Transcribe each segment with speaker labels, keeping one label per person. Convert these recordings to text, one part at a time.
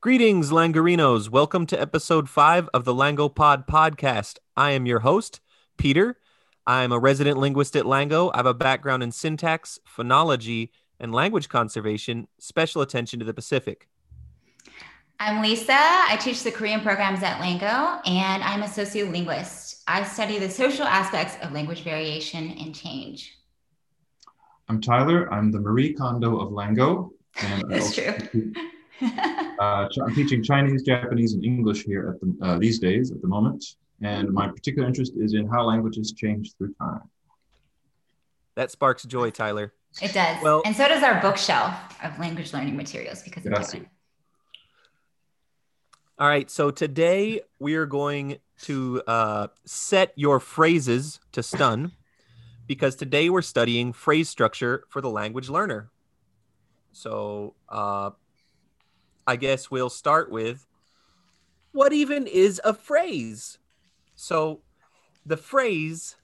Speaker 1: Greetings, Langarinos. Welcome to episode five of the Lango Pod podcast. I am your host, Peter. I'm a resident linguist at Lango. I have a background in syntax, phonology, and language conservation, special attention to the Pacific.
Speaker 2: I'm Lisa. I teach the Korean programs at Lango, and I'm a sociolinguist. I study the social aspects of language variation and change.
Speaker 3: I'm Tyler. I'm the Marie Kondo of Lango.
Speaker 2: And That's true.
Speaker 3: uh, I'm teaching Chinese, Japanese, and English here at the, uh, these days at the moment. And my particular interest is in how languages change through time.
Speaker 1: That sparks joy, Tyler.
Speaker 2: It does. Well, and so does our bookshelf of language learning materials because of that.
Speaker 1: All right. So today we are going to uh, set your phrases to stun because today we're studying phrase structure for the language learner. So uh, I guess we'll start with what even is a phrase? So the phrase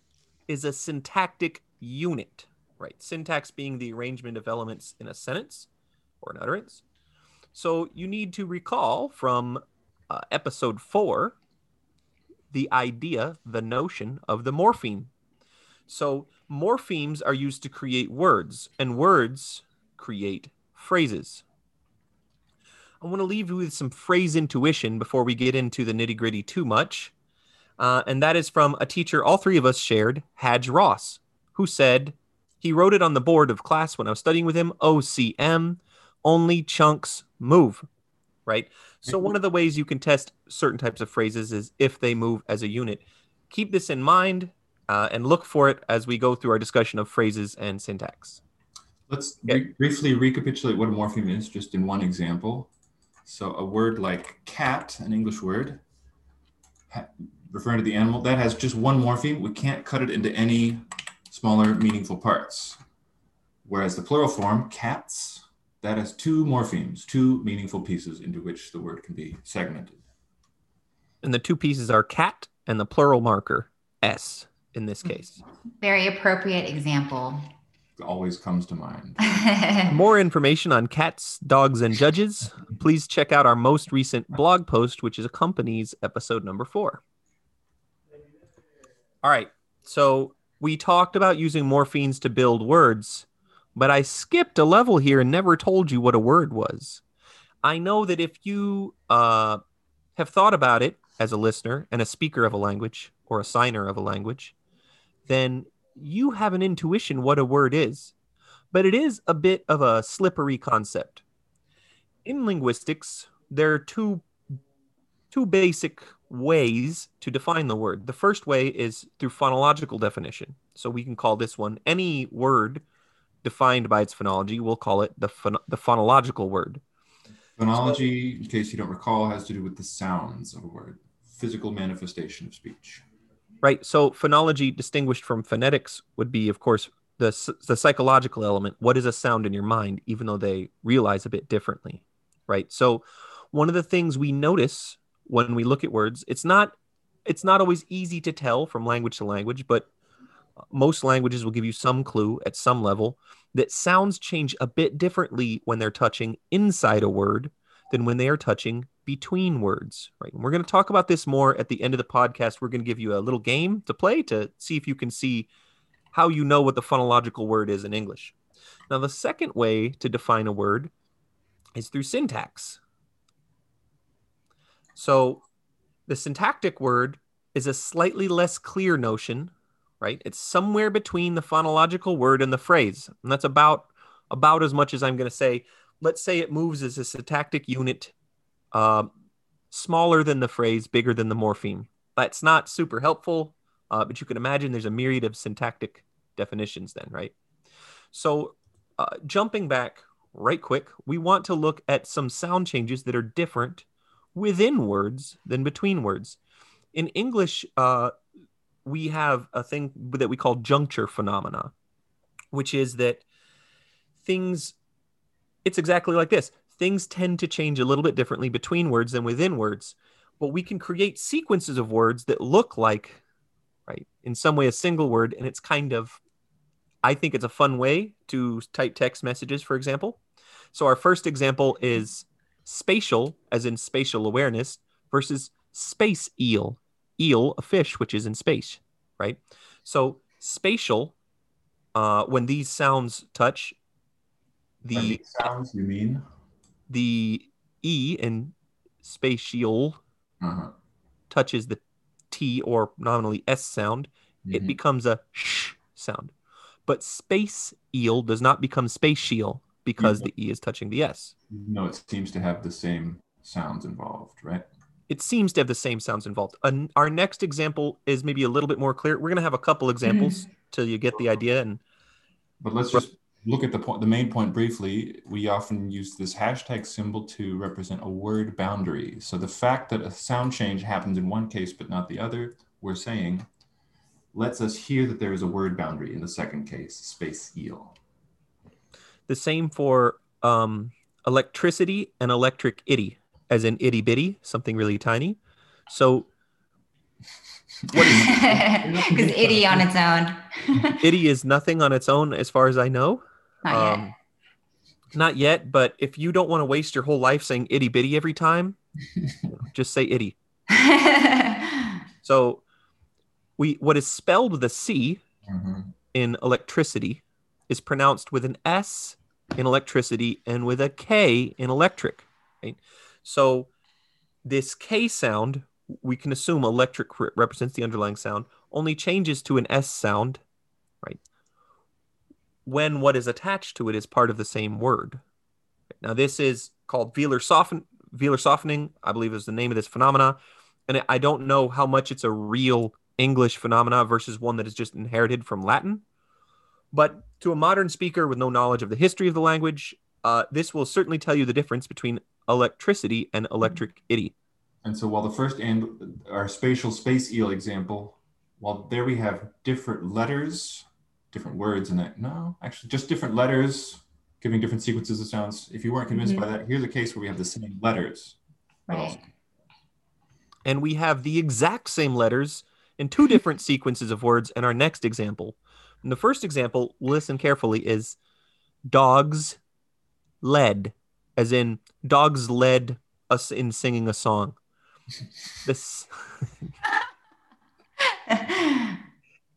Speaker 1: is a syntactic unit, right? Syntax being the arrangement of elements in a sentence or an utterance. So you need to recall from uh, episode four the idea, the notion of the morpheme. So morphemes are used to create words, and words create phrases. I want to leave you with some phrase intuition before we get into the nitty gritty too much. Uh, and that is from a teacher all three of us shared, Haj Ross, who said, he wrote it on the board of class when I was studying with him OCM, only chunks move, right? So, one of the ways you can test certain types of phrases is if they move as a unit. Keep this in mind uh, and look for it as we go through our discussion of phrases and syntax.
Speaker 3: Let's re- briefly recapitulate what a morpheme is, just in one example. So, a word like cat, an English word, referring to the animal, that has just one morpheme. We can't cut it into any smaller, meaningful parts. Whereas the plural form, cats, that has two morphemes, two meaningful pieces into which the word can be segmented.
Speaker 1: And the two pieces are cat and the plural marker, S in this hmm. case.
Speaker 2: Very appropriate example.
Speaker 3: Always comes to mind.
Speaker 1: More information on cats, dogs, and judges, please check out our most recent blog post, which is accompanies episode number four. All right. So we talked about using morphemes to build words but I skipped a level here and never told you what a word was. I know that if you uh, have thought about it as a listener and a speaker of a language or a signer of a language, then you have an intuition what a word is. But it is a bit of a slippery concept. In linguistics, there are two two basic ways to define the word. The first way is through phonological definition. So we can call this one any word defined by its phonology. We'll call it the, phon- the phonological word.
Speaker 3: Phonology, in case you don't recall, has to do with the sounds of a word, physical manifestation of speech.
Speaker 1: Right. So phonology, distinguished from phonetics, would be, of course, the, the psychological element. What is a sound in your mind, even though they realize a bit differently. Right. So one of the things we notice when we look at words, it's not it's not always easy to tell from language to language, but most languages will give you some clue at some level that sounds change a bit differently when they're touching inside a word than when they are touching between words, right? And we're going to talk about this more at the end of the podcast. We're going to give you a little game to play to see if you can see how you know what the phonological word is in English. Now, the second way to define a word is through syntax. So, the syntactic word is a slightly less clear notion right? It's somewhere between the phonological word and the phrase. And that's about about as much as I'm going to say. Let's say it moves as a syntactic unit uh, smaller than the phrase, bigger than the morpheme. That's not super helpful, uh, but you can imagine there's a myriad of syntactic definitions then, right? So uh, jumping back right quick, we want to look at some sound changes that are different within words than between words. In English, uh, we have a thing that we call juncture phenomena, which is that things, it's exactly like this. Things tend to change a little bit differently between words than within words, but we can create sequences of words that look like, right, in some way a single word. And it's kind of, I think it's a fun way to type text messages, for example. So our first example is spatial, as in spatial awareness, versus space eel, eel, a fish which is in space, right? So spatial, uh, when these sounds touch, the
Speaker 3: sounds, you mean?
Speaker 1: The e in spatial
Speaker 3: Uh-huh.
Speaker 1: touches the t or nominally s sound, it
Speaker 3: Mhm.
Speaker 1: becomes a sh sound. But space eel does not become spatial because
Speaker 3: Mhm.
Speaker 1: the e is touching the s.
Speaker 3: No, it seems to have the same sounds involved, right?
Speaker 1: It seems to have the same sounds involved. An- our next example is maybe a little bit more clear. We're going to have a couple examples till you get the idea. And
Speaker 3: But let's just look at the point, the main point briefly. We often use this hashtag symbol to represent a word boundary. So the fact that a sound change happens in one case but not the other, we're saying, lets us hear that there is a word boundary in the second case, space eel.
Speaker 1: the same for um, electricity and electric itty, as in itty bitty, something really tiny. So
Speaker 2: Because itty on its own.
Speaker 1: itty is nothing on its own, as far as I know.
Speaker 2: Not
Speaker 1: Um, not yet, but if you don't want to waste your whole life saying itty bitty every time, just say itty. So we what is spelled with a C
Speaker 3: Mhm.
Speaker 1: in electricity is pronounced with an S in electricity and with a K in electric. Right? So this K sound, we can assume electric re- represents the underlying sound, only changes to an S sound, right? When what is attached to it is part of the same word. Now this is called velar soften velar softening, I believe is the name of this phenomena. And I don't know how much it's a real English phenomena versus one that is just inherited from Latin. But to a modern speaker with no knowledge of the history of the language, uh, this will certainly tell you the difference between electricity and electric itty.
Speaker 3: And so while the first and our spatial space eel example, while there we have different letters, different words and that No, actually just different letters giving different sequences of sounds. If you weren't convinced
Speaker 2: Mhm.
Speaker 3: by that, here's a case where we have the same letters.
Speaker 2: right.
Speaker 1: And we have the exact same letters in two different sequences of words in our next example. And the first example, listen carefully, is dogs led, as in dogs led us in singing a song. This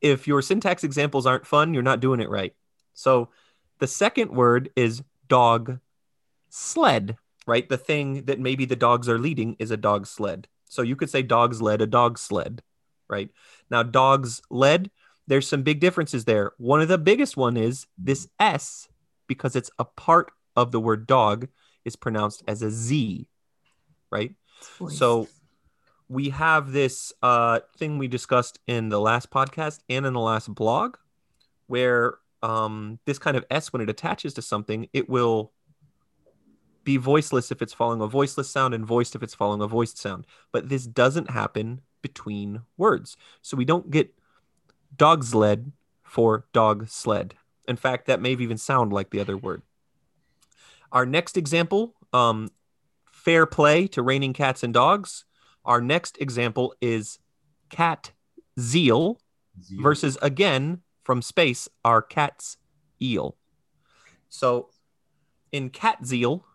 Speaker 1: if your syntax examples aren't fun, you're not doing it right. So the second word is dog sled, right? The thing that maybe the dogs are leading is a dog sled. So you could say dogs led a dog sled, right? Now dogs led, there's some big differences there. One of the biggest one is this S because it's a part of the word dog is pronounced as a Z, right? So we have this uh, thing we discussed in the last podcast and in the last blog where um, this kind of S, when it attaches to something, it will be voiceless if it's following a voiceless sound and voiced if it's following a voiced sound. But this doesn't happen between words. So we don't get dog sled for dog sled. In fact, that may even sound like the other word. Our next example, um, fair play to raining cats and dogs. Our next example is cat zeal
Speaker 3: Zeal.
Speaker 1: versus again from space our cat's eel. So in cat zeal,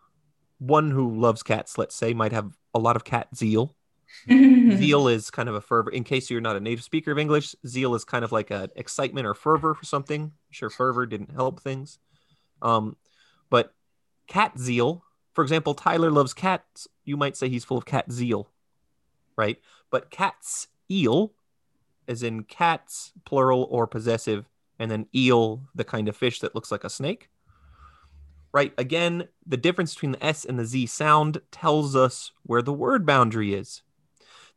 Speaker 1: one who loves cats, let's say, might have a lot of cat zeal. Zeal is kind of a fervor. In case you're not a native speaker of English, zeal is kind of like an excitement or fervor for something. I'm sure fervor didn't help things. Um, but cat zeal, for example, Tyler loves cats. You might say he's full of cat zeal, right? But cat's eel, as in cats, plural or possessive, and then eel, the kind of fish that looks like a snake. Right. Again, the difference between the S and the Z sound tells us where the word boundary is.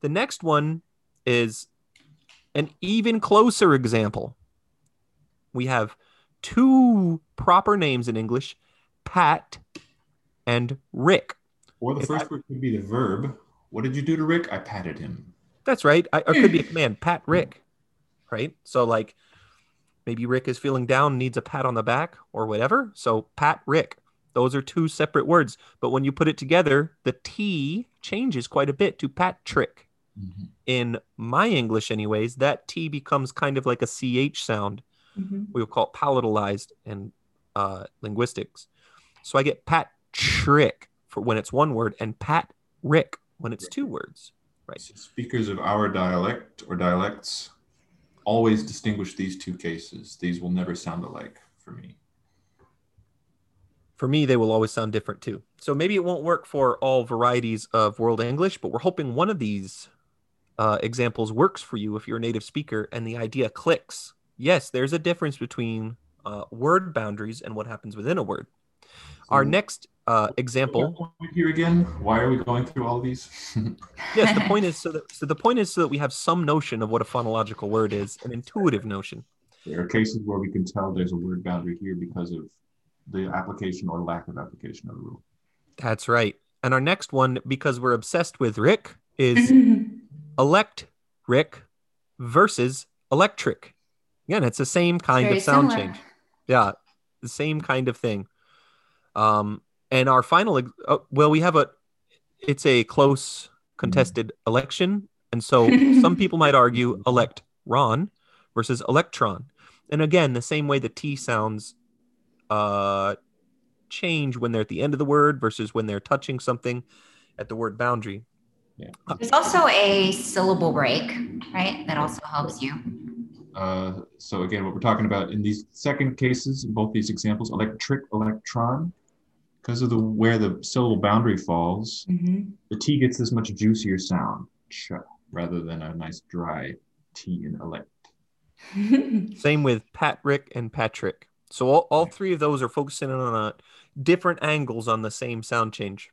Speaker 1: The next one is an even closer example. We have two proper names in English Pat and Rick.
Speaker 3: Or the
Speaker 1: If
Speaker 3: first
Speaker 1: I-
Speaker 3: word could be the verb. What did you do to Rick? I patted him.
Speaker 1: That's right. I, or it could be a command, Pat Rick. Right. So, like, maybe Rick is feeling down, needs a pat on the back or whatever. So, Pat Rick. Those are two separate words. But when you put it together, the T changes quite a bit to Patrick.
Speaker 3: Mhm.
Speaker 1: In my English, anyways, that T becomes kind of like a CH sound.
Speaker 2: Mhm.
Speaker 1: We will call it palatalized in uh, linguistics. So I get Patrick for when it's one word, and Pat Rick when it's two words. Right.
Speaker 3: So speakers of our dialect or dialects always distinguish these two cases. These will never sound alike for me.
Speaker 1: For me, they will always sound different too. So maybe it won't work for all varieties of World English, but we're hoping one of these uh, examples works for you if you're a native speaker and the idea clicks. Yes, there's a difference between uh, word boundaries and what happens within a word. Our next uh, example
Speaker 3: here again. Why are we going through all these?
Speaker 1: yes, the point is so that so the point is so that we have some notion of what a phonological word is, an intuitive notion.
Speaker 3: There are cases where we can tell there's a word boundary here because of the application or lack of application of the rule.
Speaker 1: That's right. And our next one, because we're obsessed with Rick, is elect Rick versus electric. Again, it's the same kind of sound similar. change. Yeah, the same kind of thing. Um, and our final, uh, well, we have a, it's a close contested election. And so some people might argue elect Ron versus electron. And again, the same way the T sounds uh, change when they're at the end of the word versus when they're touching something at the word boundary.
Speaker 2: Yeah. There's also a syllable break, right? That also helps you.
Speaker 3: Uh, so again, what we're talking about in these second cases, in both these examples, electric, electron, because of the where the syllable boundary falls, mm-hmm. the T gets this much juicier sound, ch, rather than a nice dry T in elect.
Speaker 1: Same with Patrick and Patrick. So all, all three of those are focusing on a, different angles on the same sound change.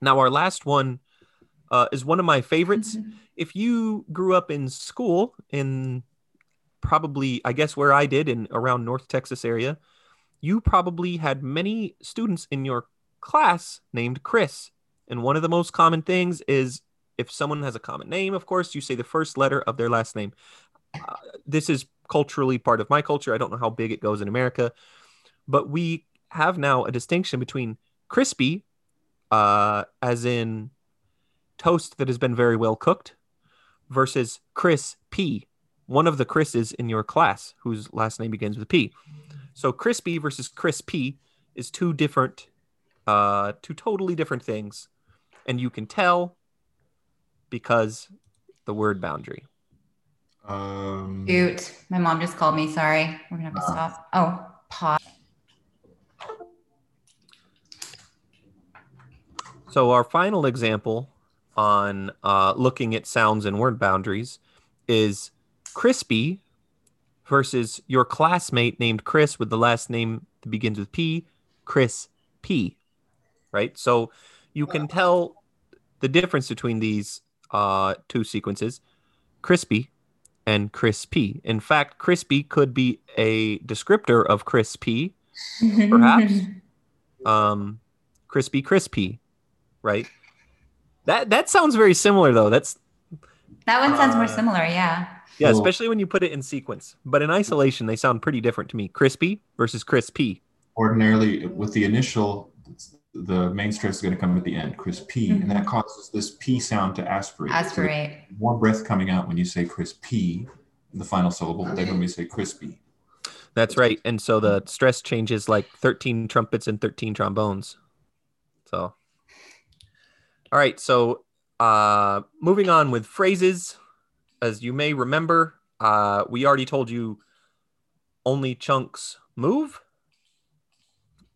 Speaker 1: Now our last one uh, is one of my favorites. Mm-hmm. If you grew up in school in probably, I guess where I did in around North Texas area, you probably had many students in your class named Chris. And one of the most common things is if someone has a common name, of course, you say the first letter of their last name. Uh, this is culturally part of my culture. I don't know how big it goes in America, but we have now a distinction between crispy, uh, as in toast that has been very well cooked, versus Chris P, one of the Chris's in your class whose last name begins with P. So crispy versus crispy is two different, uh, two totally different things, and you can tell because the word boundary.
Speaker 2: Um, Shoot, my mom just called me. Sorry, we're gonna have to uh, stop. Oh, pause.
Speaker 1: So our final example on uh, looking at sounds and word boundaries is crispy versus your classmate named Chris with the last name that begins with P, Chris P. Right? So you can tell the difference between these uh, two sequences crispy and crispy. In fact, crispy could be a descriptor of crispy, perhaps. um, crispy, crispy, right? That that sounds very similar though. That's
Speaker 2: that one sounds uh, more similar, yeah.
Speaker 1: Yeah, cool. especially when you put it in sequence. But in isolation, they sound pretty different to me. Crispy versus crispy.
Speaker 3: Ordinarily, with the initial, the main stress is going to come at the end, crispy, mm-hmm. and that causes this p sound to aspirate.
Speaker 2: Aspirate.
Speaker 3: So more breath coming out when you say crispy, the final syllable, than when we say crispy.
Speaker 1: That's right. And so the stress changes like 13 trumpets and 13 trombones. So, all right. So, uh, moving on with phrases as you may remember, uh, we already told you only chunks move.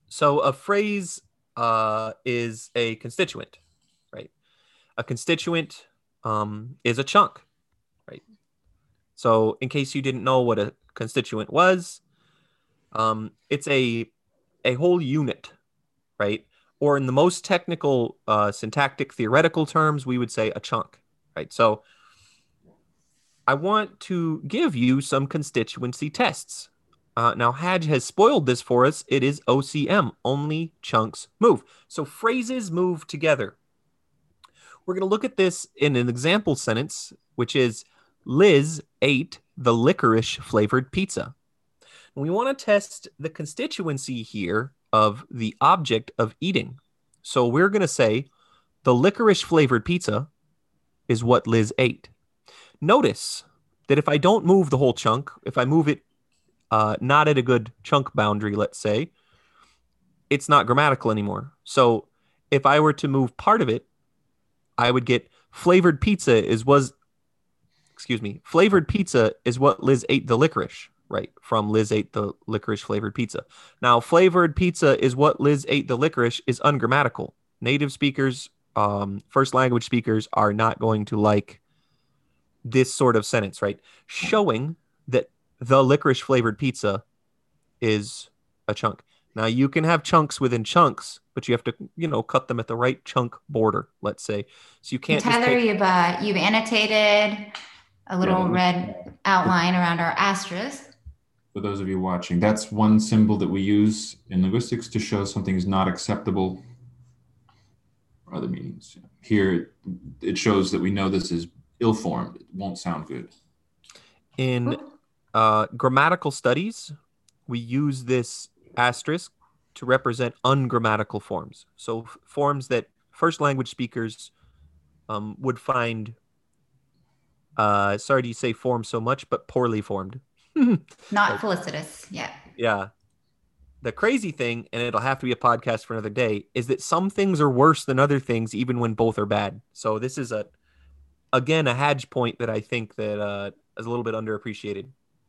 Speaker 1: So a phrase uh, is a constituent, right? A constituent um, is a chunk, right? So in case you didn't know what a constituent was, um, it's a a whole unit, right? Or in the most technical uh, syntactic theoretical terms, we would say a chunk, right? So I want to give you some constituency tests. Uh, now, Haj has spoiled this for us. It is OCM, only chunks move. So phrases move together. We're going to look at this in an example sentence, which is Liz ate the licorice flavored pizza. And we want to test the constituency here of the object of eating. So we're going to say the licorice flavored pizza is what Liz ate. Notice that if I don't move the whole chunk, if I move it uh, not at a good chunk boundary, let's say, it's not grammatical anymore. So if I were to move part of it, I would get flavored pizza is was excuse me, flavored pizza is what Liz ate the licorice, right? From Liz ate the licorice flavored pizza. Now, flavored pizza is what Liz ate the licorice is ungrammatical. Native speakers, um, first language speakers are not going to like this sort of sentence, right? Showing that the licorice flavored pizza is a chunk. Now you can have chunks within chunks, but you have to, you know, cut them at the right chunk border, let's say. So you can't.
Speaker 2: Tyler,
Speaker 1: take...
Speaker 2: you've uh, you've annotated a little
Speaker 3: Yeah.
Speaker 2: red outline around our asterisk.
Speaker 3: For those of you watching, that's one symbol that we use in linguistics to show something is not acceptable for other meanings. Here, it shows that we know this is ill-formed. It won't sound good.
Speaker 1: in uh, grammatical studies, we use this asterisk to represent ungrammatical forms. So f- forms that first language speakers um, would find. Uh, sorry to say form so much, but poorly formed.
Speaker 2: Not felicitous. Yeah.
Speaker 1: Yeah. The crazy thing, and it'll have to be a podcast for another day, is that some things are worse than other things, even when both are bad. So this is a, again, a Haj point that I think that uh, is a little bit underappreciated.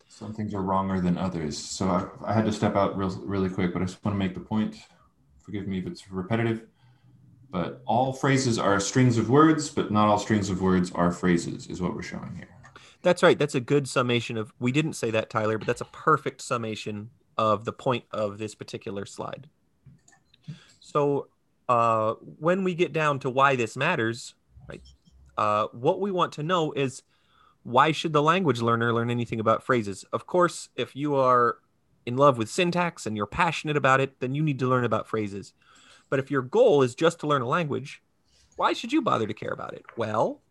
Speaker 3: Some things are wronger than others. So I, I had to step out real, really quick, but I just want to make the point. Forgive me if it's repetitive. But all phrases are strings of words, but not all strings of words are phrases, is what we're showing here.
Speaker 1: That's right. That's a good summation of. We didn't say that, Tyler, but that's a perfect summation of the point of this particular slide. So, uh, when we get down to why this matters, right? Uh, what we want to know is why should the language learner learn anything about phrases? Of course, if you are in love with syntax and you're passionate about it, then you need to learn about phrases. But if your goal is just to learn a language, why should you bother to care about it? Well,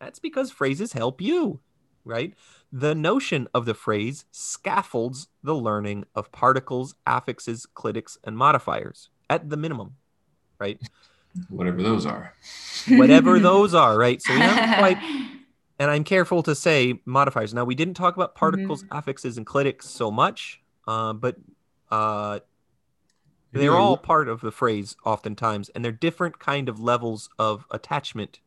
Speaker 1: that's because phrases help you, right? The notion of the phrase scaffolds the learning of particles, affixes, clitics, and modifiers at the minimum, right?
Speaker 3: Whatever those are.
Speaker 1: Whatever those are, right? So we haven't quite, and I'm careful to say modifiers. Now, we didn't talk about particles, affixes, and clitics so much, uh, but uh, they're all part of the phrase oftentimes, and they're different kind of levels of attachment.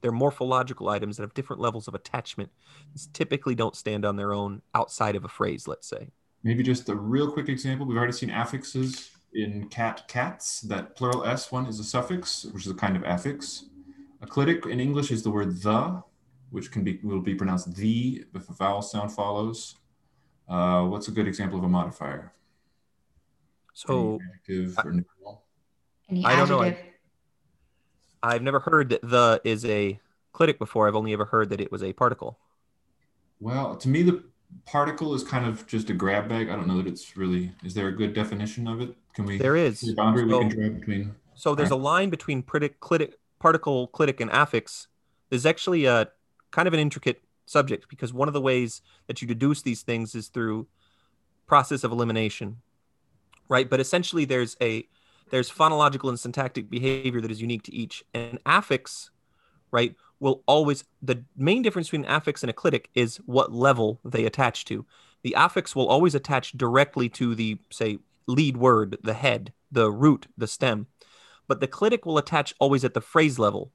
Speaker 1: They're morphological items that have different levels of attachment. These typically don't stand on their own outside of a phrase, let's say.
Speaker 3: Maybe just a real quick example. We've already seen affixes in cat, cats. That plural S one is a suffix, which is a kind of affix. A clitic in English is the word the, which can be will be pronounced the if a vowel sound follows. Uh, what's a good example of a modifier?
Speaker 1: So
Speaker 3: Any adjective or numeral?
Speaker 1: I don't know.
Speaker 2: adjective?
Speaker 1: I've never heard that the is a clitic before. I've only ever heard that it was a particle.
Speaker 3: Well, to me, the particle is kind of just a grab bag. I don't know that it's really. Is there a good definition of it? Can we?
Speaker 1: There is.
Speaker 3: the boundary
Speaker 1: So-
Speaker 3: we can draw between.
Speaker 1: So there's a line between pritic, clitic, particle, clitic, and affix. There's actually a kind of an intricate subject because one of the ways that you deduce these things is through process of elimination, right? But essentially, there's a there's phonological and syntactic behavior that is unique to each, and affix, right, will always the main difference between an affix and a clitic is what level they attach to. The affix will always attach directly to the say lead word, the head, the root, the stem but the clitic will attach always at the phrase level.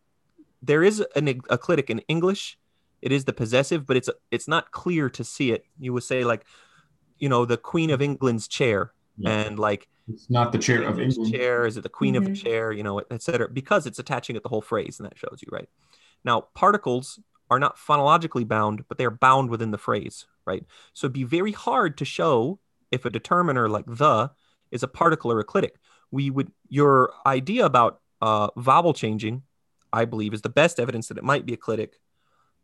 Speaker 1: There is an, a clitic in English. It is the possessive, but it's it's not clear to see it. You would say like, you know, the Queen of England's chair,
Speaker 3: Yeah.
Speaker 1: and like
Speaker 3: It's not the chair of
Speaker 1: England's
Speaker 3: England.
Speaker 1: chair. Is it the Queen of
Speaker 2: Mhm.
Speaker 1: a chair? You know, et cetera, because it's attaching at the whole phrase, and that shows you right. Now, particles are not phonologically bound, but they are bound within the phrase, right? So it'd be very hard to show if a determiner like the is a particle or a clitic. We would your idea about uh, vowel changing, I believe, is the best evidence that it might be a clitic.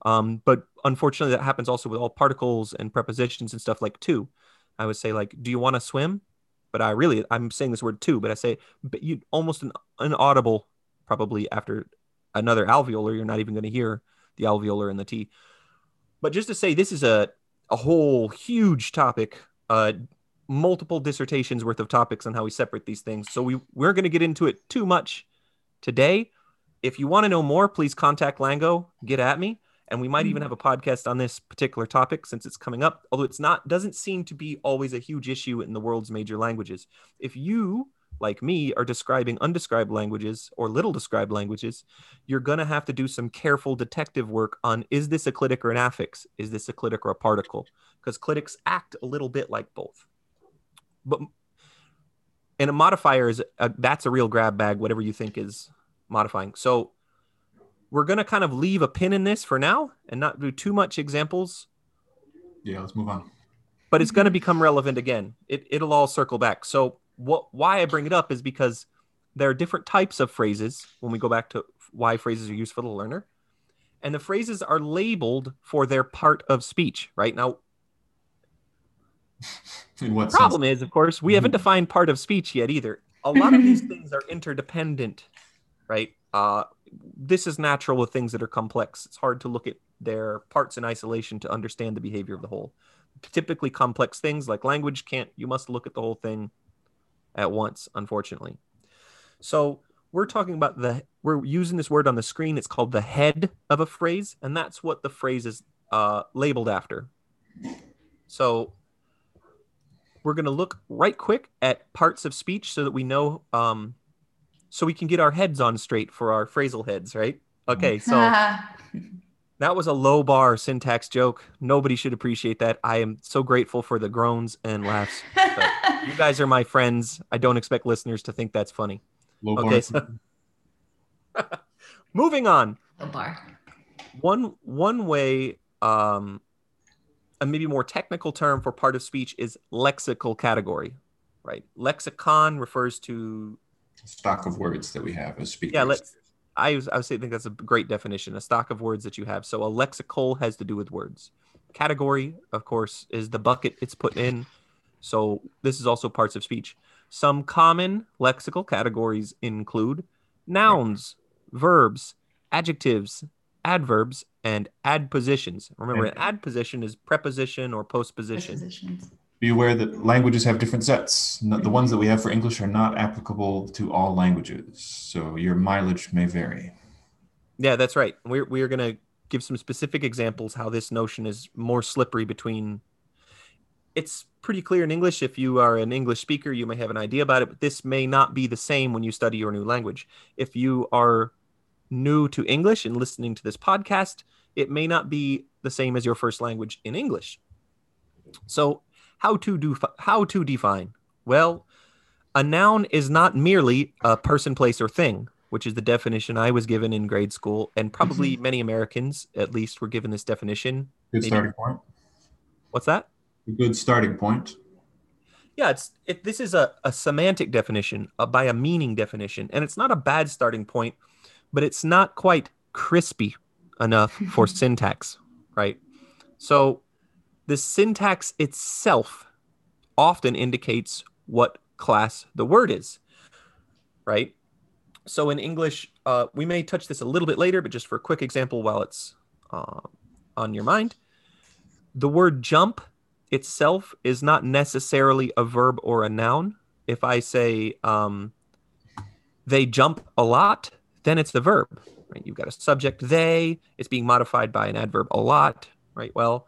Speaker 1: Um, but unfortunately, that happens also with all particles and prepositions and stuff like to. I would say like, do you want to swim? But I really, I'm saying this word too, but I say, but you almost an inaudible, probably after another alveolar, you're not even going to hear the alveolar and the T. But just to say, this is a, a whole huge topic, uh, multiple dissertations worth of topics on how we separate these things. So we, we're going to get into it too much today. If you want to know more, please contact Lango, get at me. And we might even hmm. have a podcast on this particular topic since it's coming up, although it's not, doesn't seem to be always a huge issue in the world's major languages. If you like me, are describing undescribed languages or little described languages, you're going to have to do some careful detective work on is this a clitic or an affix? Is this a clitic or a particle? Because clitics act a little bit like both. But and a modifier is a, that's a real grab bag, whatever you think is modifying. So we're going to kind of leave a pin in this for now and not do too much examples.
Speaker 3: Yeah, let's move on.
Speaker 1: But it's going to become relevant again. It, it'll all circle back. So what why I bring it up is because there are different types of phrases when we go back to why phrases are used for the learner. And the phrases are labeled for their part of speech, right? Now,
Speaker 3: In what
Speaker 1: the problem
Speaker 3: sense?
Speaker 1: is, of course, we haven't defined part of speech yet either. A lot of these things are interdependent, right? Uh, this is natural with things that are complex. It's hard to look at their parts in isolation to understand the behavior of the whole. Typically, complex things like language can't, you must look at the whole thing at once, unfortunately. So, we're talking about the, we're using this word on the screen. It's called the head of a phrase, and that's what the phrase is uh, labeled after. So, we're going to look right quick at parts of speech so that we know um, so we can get our heads on straight for our phrasal heads right? Okay so that was a low bar syntax joke. Nobody should appreciate that. I am so grateful for the groans and laughs you guys are my friends. I don't expect listeners to think that's funny.
Speaker 3: Low bar.
Speaker 1: okay so moving on.
Speaker 2: Low bar.
Speaker 1: one one way um a maybe more technical term for part of speech is lexical category right? Lexicon refers to
Speaker 3: stock of words that we have as speakers.
Speaker 1: yeah let's i was i would say think that's a great definition a stock of words that you have. So a lexical has to do with words. Category of course is the bucket it's put in. So this is also parts of speech. Some common lexical categories include nouns verbs adjectives adverbs and adpositions remember an adposition is preposition or postposition
Speaker 2: Prepositions.
Speaker 3: Be aware that languages have different sets. The ones that we have for English are not applicable to all languages, so your mileage may vary.
Speaker 1: Yeah, that's right. We're we're gonna give some specific examples how this notion is more slippery between. It's pretty clear in English. If you are an English speaker, you may have an idea about it, but this may not be the same when you study your new language. If you are new to English and listening to this podcast, it may not be the same as your first language in English. So, how to do how to define? Well, a noun is not merely a person, place, or thing, which is the definition I was given in grade school, and probably many Americans, at least, were given this definition.
Speaker 3: Good
Speaker 1: Maybe.
Speaker 3: starting point.
Speaker 1: What's that?
Speaker 3: A good starting point.
Speaker 1: Yeah, it's it, this is a, a semantic definition uh, by a meaning definition, and it's not a bad starting point, but it's not quite crispy enough for syntax, right? So the syntax itself often indicates what class the word is, right? So in English, uh, we may touch this a little bit later, but just for a quick example, while it's uh, on your mind, the word jump itself is not necessarily a verb or a noun. If I say um, they jump a lot, then it's the verb. Right? You've got a subject they. It's being modified by an adverb a lot. Right. Well,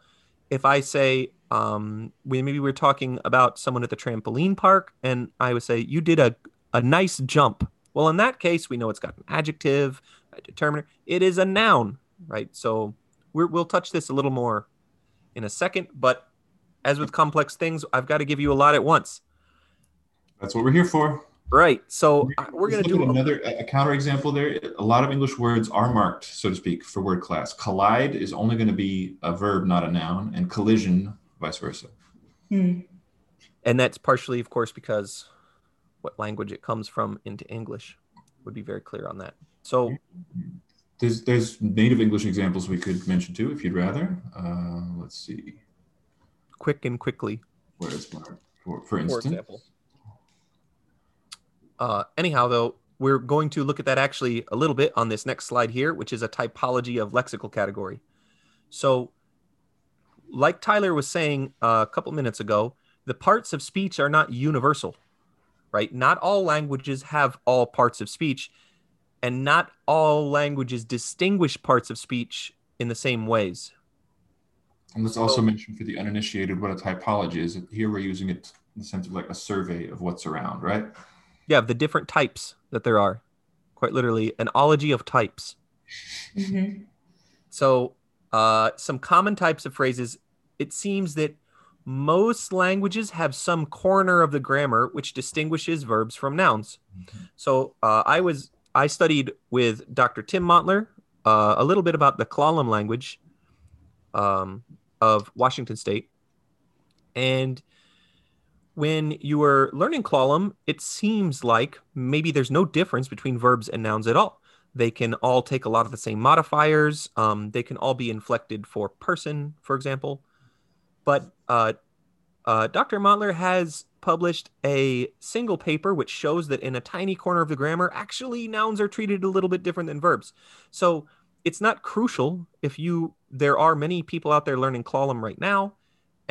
Speaker 1: if I say um, we maybe we're talking about someone at the trampoline park, and I would say you did a a nice jump. Well, in that case, we know it's got an adjective, a determiner. It is a noun, right? So we're, we'll touch this a little more in a second, but as with complex things, I've got to give you a lot at once.
Speaker 3: That's what we're here for.
Speaker 1: Right. So uh, we're going to do
Speaker 3: another a counter example there. A lot of English words are marked, so to speak, for word class. Collide is only going to be a verb, not a noun, and collision, vice versa.
Speaker 2: Hmm.
Speaker 1: and that's partially, of course, because what language it comes from into English would be very clear on that. So
Speaker 3: There's there's native English examples we could mention too, if you'd rather. Uh, let's see,
Speaker 1: quick and quickly,
Speaker 3: where is marked for for
Speaker 1: for
Speaker 3: instance.
Speaker 1: example. Uh, anyhow, though, we're going to look at that actually a little bit on this next slide here, which is a typology of lexical category. So, like Tyler was saying uh, a couple minutes ago, the parts of speech are not universal, right? Not all languages have all parts of speech, and not all languages distinguish parts of speech in the same ways.
Speaker 3: And let's also
Speaker 1: So-
Speaker 3: mention for the uninitiated what a typology is. Here we're using it in the sense of like a survey of what's around, right?
Speaker 1: Yeah, the different types that there are. Quite literally, an ology of types.
Speaker 2: Mhm.
Speaker 1: So, uh, some common types of phrases. It seems that most languages have some corner of the grammar which distinguishes verbs from nouns. So, uh, I was I studied with Dr. Tim Montler uh, a little bit about the Klallam language um, of Washington State, and when you are learning Klallam, it seems like maybe there's no difference between verbs and nouns at all. They can all take a lot of the same modifiers. Um, they can all be inflected for person, for example. But uh, uh, Dr. Montler has published a single paper which shows that in a tiny corner of the grammar, actually nouns are treated a little bit different than verbs. So it's not crucial if you. There are many people out there learning Klallam right now,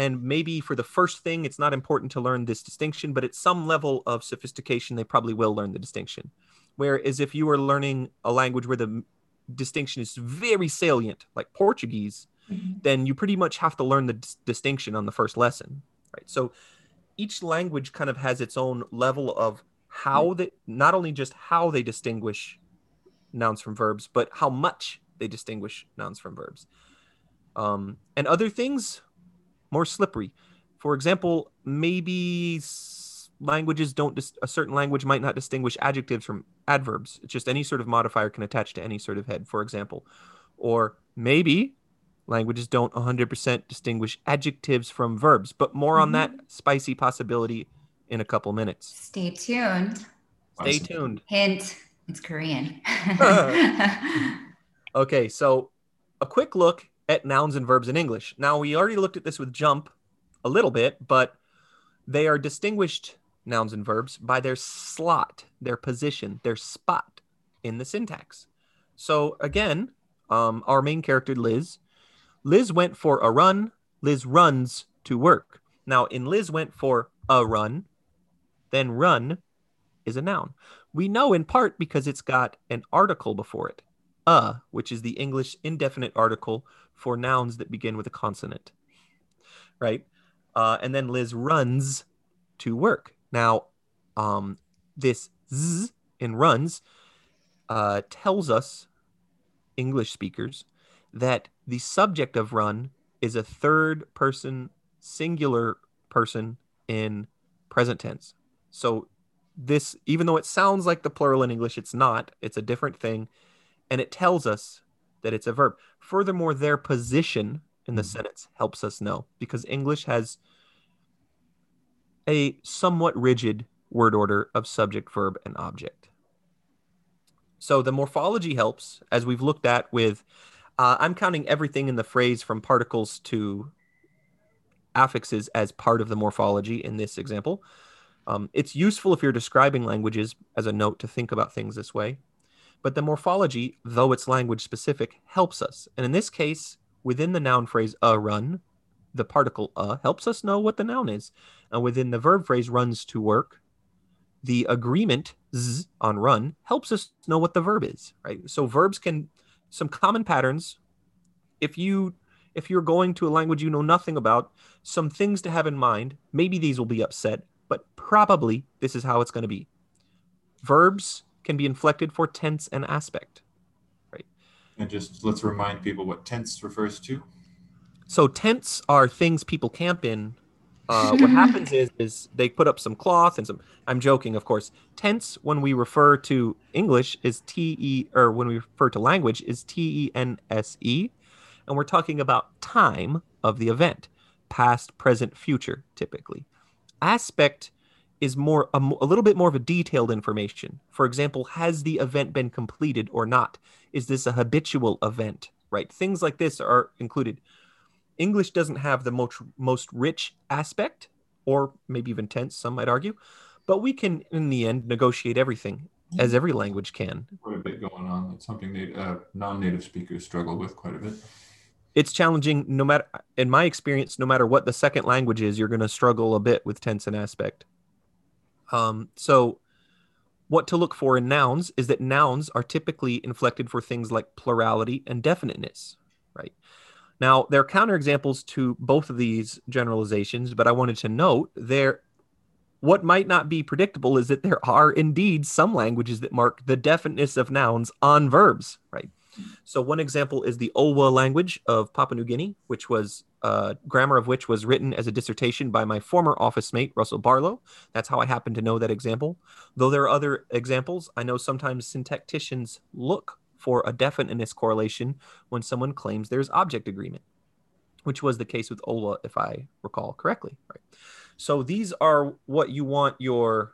Speaker 1: and maybe for the first thing, it's not important to learn this distinction, but at some level of sophistication, they probably will learn the distinction. Whereas if you are learning a language where the distinction is very salient, like Portuguese,
Speaker 2: Mhm.
Speaker 1: then you pretty much have to learn the dis- distinction on the first lesson, right? So each language kind of has its own level of how they not only just how they distinguish nouns from verbs, but how much they distinguish nouns from verbs. Um, and other things more slippery. For example, maybe languages don't dis- a certain language might not distinguish adjectives from adverbs. It's just any sort of modifier can attach to any sort of head, for example. Or maybe languages don't 100% distinguish adjectives from verbs, but more on that mm-hmm. spicy possibility in a couple minutes.
Speaker 2: Stay tuned.
Speaker 1: Stay tuned.
Speaker 2: Hint, it's Korean.
Speaker 1: Okay, so a quick look at nouns and verbs in English. Now, we already looked at this with jump a little bit, but they are distinguished nouns and verbs by their slot, their position, their spot in the syntax. So, again, um, our main character, Liz, Liz went for a run, Liz runs to work. Now, in Liz went for a run, then run is a noun. We know in part because it's got an article before it a, which is the English indefinite article for nouns that begin with a consonant, right? Uh, and then Liz runs to work. Now, um, this z in runs uh, tells us, English speakers, that the subject of run is a third person singular person in present tense. So this, even though it sounds like the plural in English, it's not. It's a different thing and it tells us that it's a verb. Furthermore, their position in the
Speaker 3: Mhm.
Speaker 1: sentence helps us know because English has a somewhat rigid word order of subject, verb, and object. So the morphology helps, as we've looked at with, uh, I'm counting everything in the phrase from particles to affixes as part of the morphology in this example. Um, it's useful if you're describing languages as a note to think about things this way. But the morphology, though it's language specific, helps us. And in this case, within the noun phrase a run, the particle a helps us know what the noun is. And within the verb phrase runs to work, the agreement z on run helps us know what the verb is, right? So verbs can some common patterns. If you if you're going to a language you know nothing about, some things to have in mind. Maybe these will be upset, but probably this is how it's going to be. Verbs can be inflected for tense and aspect. Right.
Speaker 3: And just let's remind people what tense refers to.
Speaker 1: So tents are things people camp in. Uh, what happens is is they put up some cloth and some. I'm joking, of course. Tents, when we refer to English, is T E, or when we refer to language, is T E N S E, and we're talking about time of the event, past, present, future, typically. Aspect is more a, a little bit more of a detailed information. For example, has the event been completed or not? Is this a habitual event? Right? Things like this are included. English doesn't have the most most rich aspect, or maybe even tense, some might argue, but we can, in the end, negotiate everything as every language can.
Speaker 3: Quite a bit going on. It's something that uh, non-native speakers struggle with quite a bit.
Speaker 1: It's challenging, no matter, in my experience, no matter what the second language is, you're going to struggle a bit with tense and aspect. Um, so, what to look for in nouns is that nouns are typically inflected for things like plurality and definiteness, right? Now, there are counterexamples to both of these generalizations, but I wanted to note there What might not be predictable is that there are indeed some languages that mark the definiteness of nouns on verbs, right? So one example is the Olwa language of Papua New Guinea, which was uh, grammar of which was written as a dissertation by my former office mate Russell Barlow. That's how I happen to know that example. Though there are other examples, I know sometimes syntacticians look for a definiteness correlation when someone claims there's object agreement, which was the case with Ulwa, if I recall correctly. Right. So these are what you want your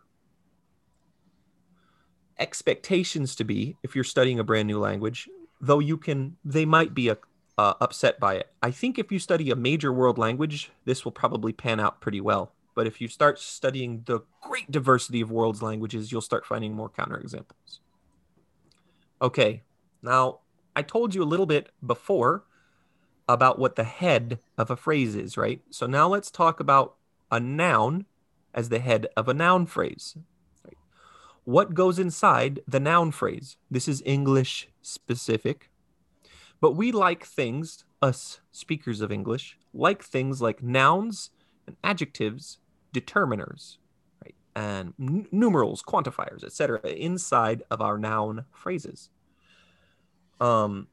Speaker 1: expectations to be if you're studying a brand new language though you can they might be a, uh, upset by it. I think if you study a major world language this will probably pan out pretty well. But if you start studying the great diversity of world's languages you'll start finding more counterexamples. Okay now i told you a little bit before about what the head of a phrase is right? So now let's talk about a noun as the head of a noun phrase. What goes inside the noun phrase. This is English specific. But we like things, us speakers of English, like things like nouns and adjectives, determiners, right? And n- numerals, quantifiers, etc. inside of our noun phrases. Um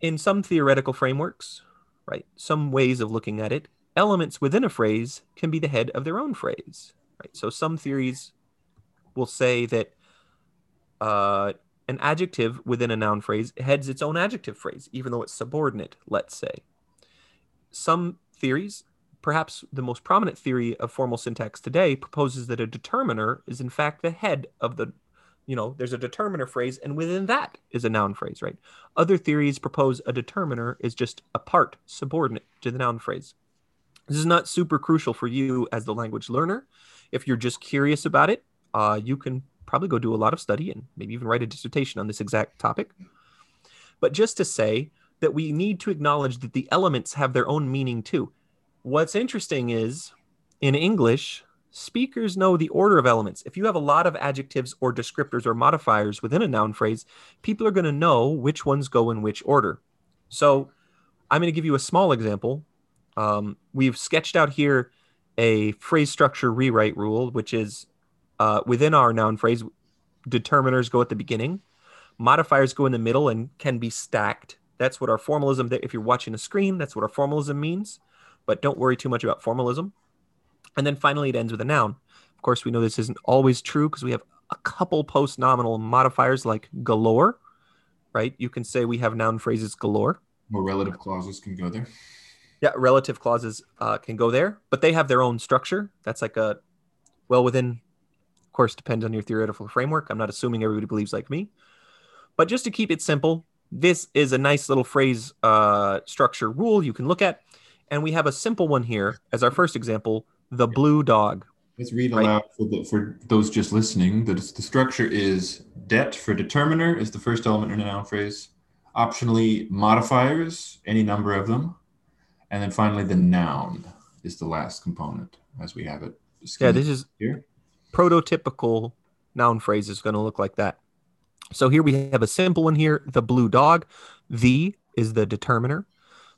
Speaker 1: in some theoretical frameworks, right? Some ways of looking at it, elements within a phrase can be the head of their own phrase, right? So some theories will say that uh, an adjective within a noun phrase heads its own adjective phrase, even though it's subordinate, let's say. Some theories, perhaps the most prominent theory of formal syntax today, proposes that a determiner is in fact the head of the, you know, there's a determiner phrase, and within that is a noun phrase, right? Other theories propose a determiner is just a part subordinate to the noun phrase. This is not super crucial for you as the language learner. If you're just curious about it, uh, you can probably go do a lot of study and maybe even write a dissertation on this exact topic. But just to say that we need to acknowledge that the elements have their own meaning too. What's interesting is in English, speakers know the order of elements. If you have a lot of adjectives or descriptors or modifiers within a noun phrase, people are going to know which ones go in which order. So I'm going to give you a small example. Um, we've sketched out here a phrase structure rewrite rule, which is uh, within our noun phrase, determiners go at the beginning, modifiers go in the middle and can be stacked. That's what our formalism, if you're watching a screen, that's what our formalism means. But don't worry too much about formalism. And then finally, it ends with a noun. Of course, we know this isn't always true because we have a couple post nominal modifiers like galore, right? You can say we have noun phrases galore.
Speaker 3: More relative clauses can go there.
Speaker 1: Yeah, relative clauses uh, can go there, but they have their own structure. That's like a, well, within course, depends on your theoretical framework. I'm not assuming everybody believes like me. But just to keep it simple, this is a nice little phrase uh, structure rule you can look at. And we have a simple one here as our first example the blue dog.
Speaker 3: Let's read aloud for, the, for those just listening. The, the structure is det for determiner is the first element in a noun phrase. Optionally, modifiers, any number of them. And then finally, the noun is the last component as we have it.
Speaker 1: Yeah, this is here prototypical noun phrase is going to look like that. So here we have a simple one here, the blue dog. The is the determiner.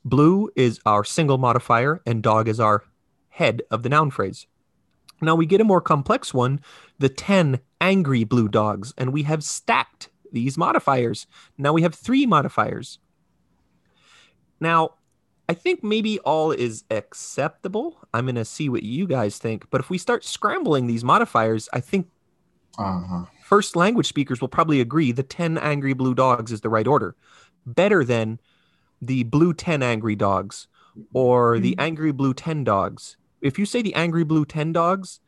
Speaker 1: Blue is our single modifier and dog is our head of the noun phrase. Now we get a more complex one, the 10 angry blue dogs, and we have stacked these modifiers. Now we have three modifiers. Now, I think maybe all is acceptable. I'm going to see what you guys think. But if we start scrambling these modifiers, I think uh-huh. first language speakers will probably agree the 10 angry blue dogs is the right order. Better than the blue 10 angry dogs or the mm-hmm. angry blue 10 dogs. If you say the angry blue 10 dogs,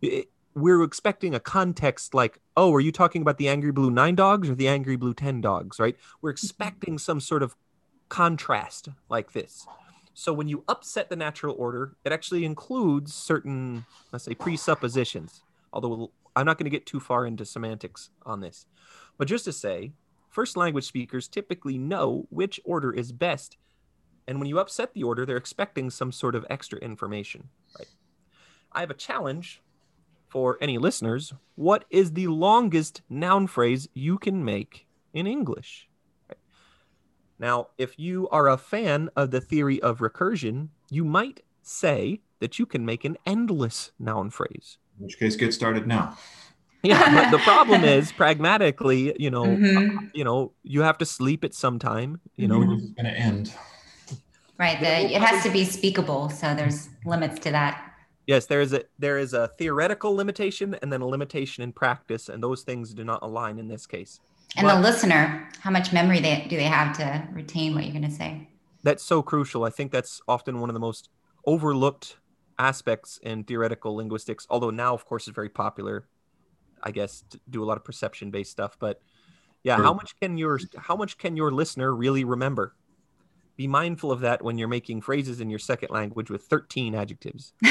Speaker 1: it, we're expecting a context like, oh, are you talking about the angry blue 9 dogs or the angry blue 10 dogs, right? We're mm-hmm. expecting some sort of contrast like this. So when you upset the natural order, it actually includes certain, let's say, presuppositions. Although I'm not going to get too far into semantics on this. But just to say, first language speakers typically know which order is best. And when you upset the order, they're expecting some sort of extra information, right? I have a challenge for any listeners. What is the longest noun phrase you can make in English? Now, if you are a fan of the theory of recursion, you might say that you can make an endless noun phrase.
Speaker 3: In which case, get started now.
Speaker 1: Yeah, but the problem is pragmatically, you know,
Speaker 2: Mhm.
Speaker 1: you know, you have to sleep at some time, you know,
Speaker 3: When this is going to end.
Speaker 2: Right. The, it has to be speakable. So there's limits to that.
Speaker 1: Yes, there is a there is a theoretical limitation and then a limitation in practice, and those things do not align in this case.
Speaker 2: And
Speaker 1: But-
Speaker 2: the listener, how much memory they, do they have to retain what you're going to say?
Speaker 1: That's so crucial. I think that's often one of the most overlooked aspects in theoretical linguistics. Although now, of course, it's very popular. I guess to do a lot of perception based stuff, but yeah, how much can your how much can your listener really remember? Be mindful of that when you're making phrases in your second language with 13 adjectives.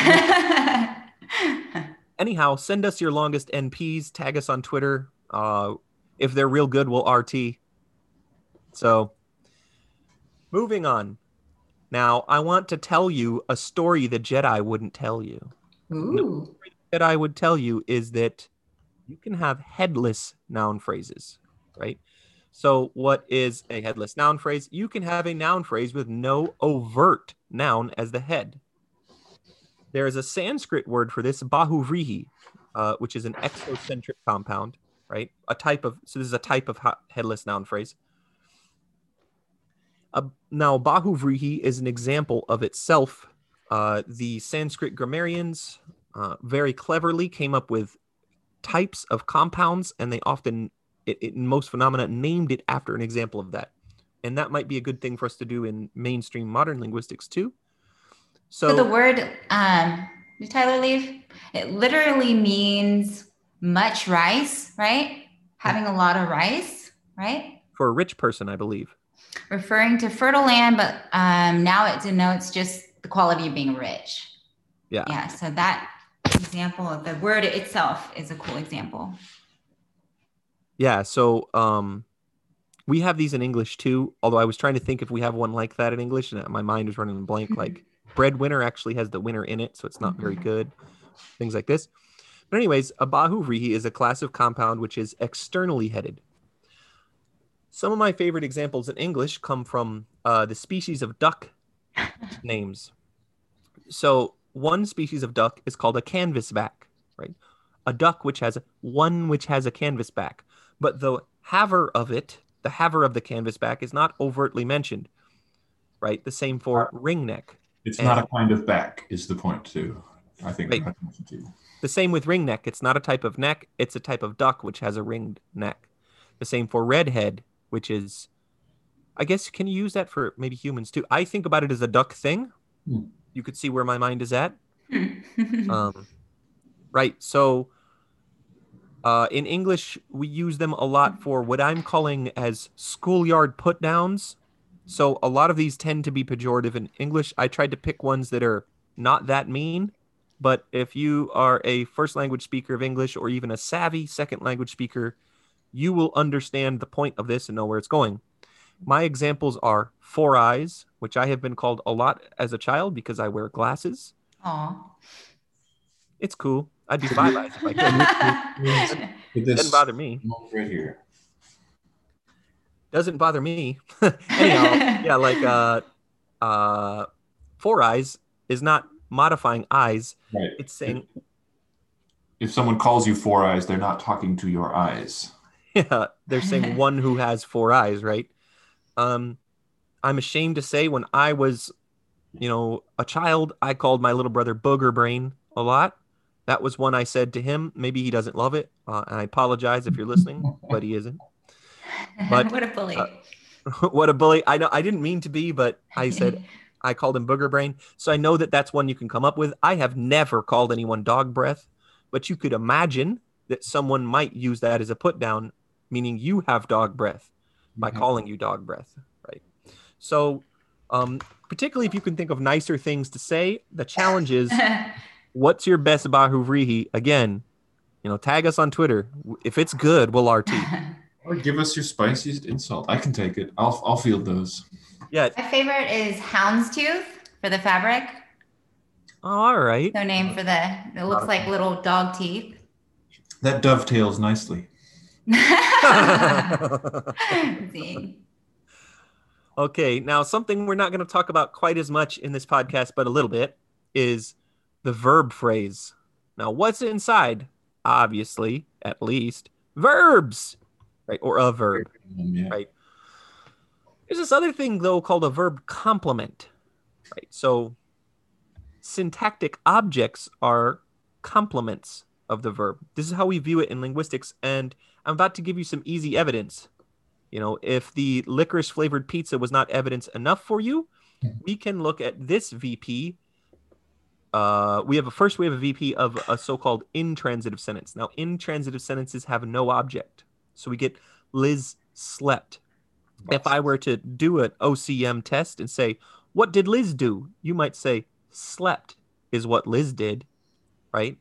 Speaker 1: anyhow, send us your longest NPs. Tag us on Twitter. Uh, if they're real good, we'll RT. So, moving on. Now, I want to tell you a story the Jedi wouldn't tell you.
Speaker 2: Ooh.
Speaker 1: That I would tell you is that you can have headless noun phrases, right? So, what is a headless noun phrase? You can have a noun phrase with no overt noun as the head. There is a Sanskrit word for this, bahuvrihi, uh, which is an exocentric compound, right? A type of, so this is a type of ha- headless noun phrase. Uh, now, bahuvrihi is an example of itself. Uh, the Sanskrit grammarians uh, very cleverly came up with types of compounds, and they often, it, it, in most phenomena, named it after an example of that. And that might be a good thing for us to do in mainstream modern linguistics too.
Speaker 2: So, the word, um, did Tyler leave? It literally means much rice, right? Having a lot of rice, right?
Speaker 1: for a rich person, I believe.
Speaker 2: Referring to fertile land, but um, now it denotes just the quality of being rich.
Speaker 1: Yeah.
Speaker 2: Yeah. So that example of the word itself is a cool example.
Speaker 1: Yeah. So um, we have these in English too. Although I was trying to think if we have one like that in English, and my mind was running blank. Like breadwinner actually has the winner in it, so it's not very
Speaker 2: Mhm.
Speaker 1: good. Things like this. But anyways, a bahuvrihi is a class of compound which is externally headed. Some of my favorite examples in English come from uh, the species of duck names. So one species of duck is called a canvasback, right? A duck which has one which has a canvasback, but the haver of it, the haver of the canvasback, is not overtly mentioned, right? The same for ringneck.
Speaker 3: It's
Speaker 1: And-
Speaker 3: not a kind of back, is the point, too. I think.
Speaker 1: Right.
Speaker 3: I'm attention to.
Speaker 1: The same with ring neck. It's not a type of neck, it's a type of duck which has a ringed neck. The same for redhead, which is, I guess, can you use that for maybe humans too? I think about it as a duck thing.
Speaker 3: Hmm.
Speaker 1: You could see where my mind is at.
Speaker 2: Hmm.
Speaker 1: Um, right. So uh, in English, we use them a lot for what I'm calling as schoolyard put downs. So a lot of these tend to be pejorative in English. I tried to pick ones that are not that mean. But if you are a first language speaker of English or even a savvy second language speaker, you will understand the point of this and know where it's going. My examples are four eyes, which I have been called a lot as a child because I wear glasses.
Speaker 2: Aw.
Speaker 1: It's cool. I'd be five eyes if I could.
Speaker 3: With
Speaker 1: Doesn't bother me.
Speaker 3: right here.
Speaker 1: Doesn't bother me. Anyhow, yeah, like uh, uh, four eyes is not modifying eyes.
Speaker 3: Right.
Speaker 1: It's saying,
Speaker 3: If someone calls you four eyes, they're not talking to your eyes.
Speaker 1: yeah, they're saying one who has four eyes, right? Um, I'm ashamed to say when I was, you know, a child, I called my little brother Booger Brain a lot. That was one I said to him. Maybe he doesn't love it. Uh, and I apologize if you're listening, but he isn't. But,
Speaker 2: what a bully.
Speaker 1: uh, what a bully. I know I didn't mean to be, but I said I called him booger brain. So I know that that's one you can come up with. I have never called anyone dog breath, but you could imagine that someone might use that as a put down, meaning you have dog breath by
Speaker 3: Mhm.
Speaker 1: calling you dog breath, right? So, um, particularly if you can think of nicer things to say, the challenge is what's your best bahuvrihi? Again, you know, tag us on Twitter. If it's good, we'll RT.
Speaker 3: Or give us your spiciest insult. I can take it. I'll I'll field those.
Speaker 1: Yeah.
Speaker 2: My favorite is houndstooth for the fabric.
Speaker 1: Oh, all right.
Speaker 2: No name for the, it looks like little dog teeth.
Speaker 3: That dovetails nicely.
Speaker 1: Okay, now something we're not going to talk about quite as much in this podcast, but a little bit, is the verb phrase. Now, what's inside? Obviously, at least, verbs, right? Or a verb,
Speaker 3: Yeah.
Speaker 1: right? There's this other thing, though, called a verb complement, right? So, syntactic objects are complements of the verb. This is how we view it in linguistics. And I'm about to give you some easy evidence. You know, if the licorice flavored pizza was not evidence enough for you, we can look at this VP. Uh, we have a first we have a VP of a so-called intransitive sentence. Now, intransitive sentences have no object, so we get Liz slept. If I were to do an OCM test and say, "What did Liz do?" you might say, "Slept is what Liz did," right?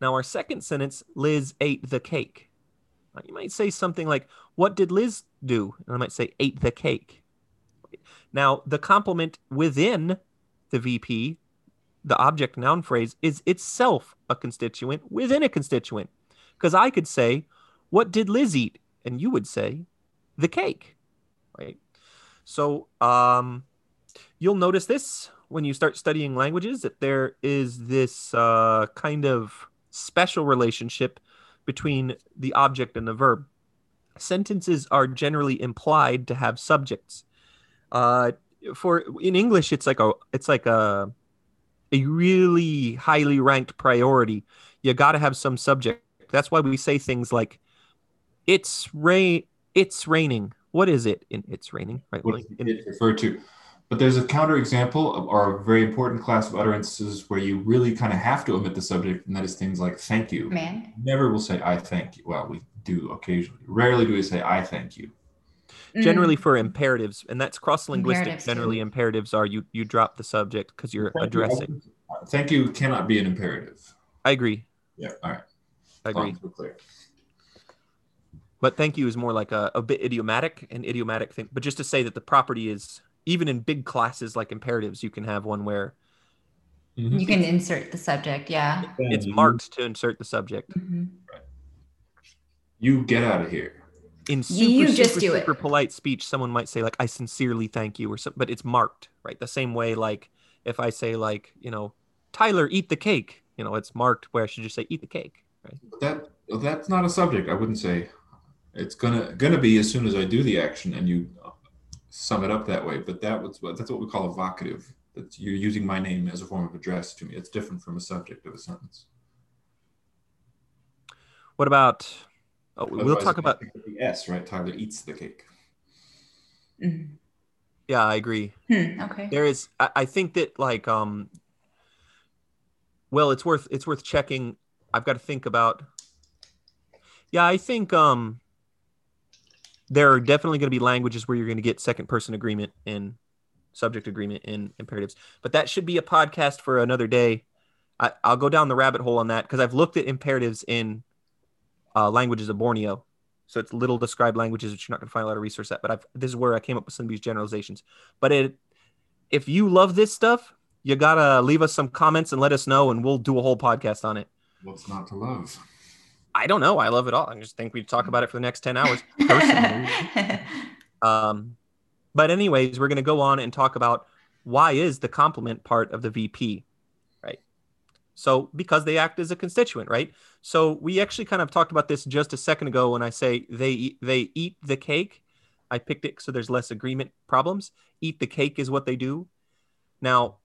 Speaker 1: Now, our second sentence, Liz ate the cake. You might say something like, What did Liz do? And I might say, Ate the cake. Now, the complement within the VP, the object noun phrase, is itself a constituent within a constituent. Because I could say, What did Liz eat? And you would say, The cake. Right? So, um, you'll notice this when you start studying languages that there is this uh, kind of special relationship between the object and the verb. Sentences are generally implied to have subjects. Uh, for in English, it's like a it's like a a really highly ranked priority. You got to have some subject. That's why we say things like "It's rain." It's raining. What is it in "It's raining"? Right.
Speaker 3: What
Speaker 1: Like, in-
Speaker 3: it referred to? But there's a counterexample of, or a very important class of utterances where you really kind of have to omit the subject, and that is things like "thank you."
Speaker 2: Man.
Speaker 3: Never will say "I thank you." Well, we do occasionally. Rarely do we say "I thank you."
Speaker 2: Mm.
Speaker 1: generally for imperatives, and that's cross linguistic.
Speaker 2: Imperatives, too.
Speaker 1: Generally, imperatives are you you drop the subject because you're
Speaker 3: Thank you.
Speaker 1: addressing.
Speaker 3: Thank you cannot be an imperative.
Speaker 1: I agree.
Speaker 3: Yeah. All right.
Speaker 1: I agree.
Speaker 3: clear.
Speaker 1: But thank you is more like a, a bit idiomatic, an idiomatic thing. But just to say that the property is even in big classes like imperatives, you can have one where
Speaker 3: Mhm.
Speaker 2: You can insert the subject. Yeah.
Speaker 1: it's marked to insert the subject.
Speaker 2: Mhm.
Speaker 3: You get out of here.
Speaker 1: In super,
Speaker 2: You just
Speaker 1: super,
Speaker 2: do it.
Speaker 1: polite speech, someone might say like "I sincerely thank you" or something, but it's marked, right? The same way, like if I say like you know, Tyler, eat the cake, you know, it's marked where I should just say eat the cake, right?
Speaker 3: That that's not a subject. I wouldn't say it's gonna gonna be as soon as I do the action and you sum it up that way. But that was what that's what we call evocative. That you're using my name as a form of address to me. It's different from a subject of a sentence.
Speaker 1: What about? Oh, we'll
Speaker 3: Otherwise,
Speaker 1: talk about.
Speaker 3: might the S, right? Tyler eats the cake.
Speaker 2: Mhm.
Speaker 1: Yeah, I agree.
Speaker 2: Hmm, okay.
Speaker 1: there is I, I think that like um well it's worth it's worth checking i've got to think about yeah i think um there are definitely going to be languages where you're going to get second person agreement and subject agreement in imperatives but that should be a podcast for another day I, i'll go down the rabbit hole on that because i've looked at imperatives in uh, languages of borneo so it's little described languages which you're not going to find a lot of research at but i've this is where i came up with some of these generalizations but it if you love this stuff, you gotta leave us some comments and let us know, and we'll do a whole podcast on it.
Speaker 3: What's not to love?
Speaker 1: I don't know. I love it all. I just think we'd talk about it for the next 10 hours. Personally. um, but, anyways, we're gonna go on and talk about why is the complement part of the VP, right? So, because they act as a constituent, right? So, we actually kind of talked about this just a second ago when I say they eat, they eat the cake. I picked it so there's less agreement problems. Eat the cake is what they do. Now,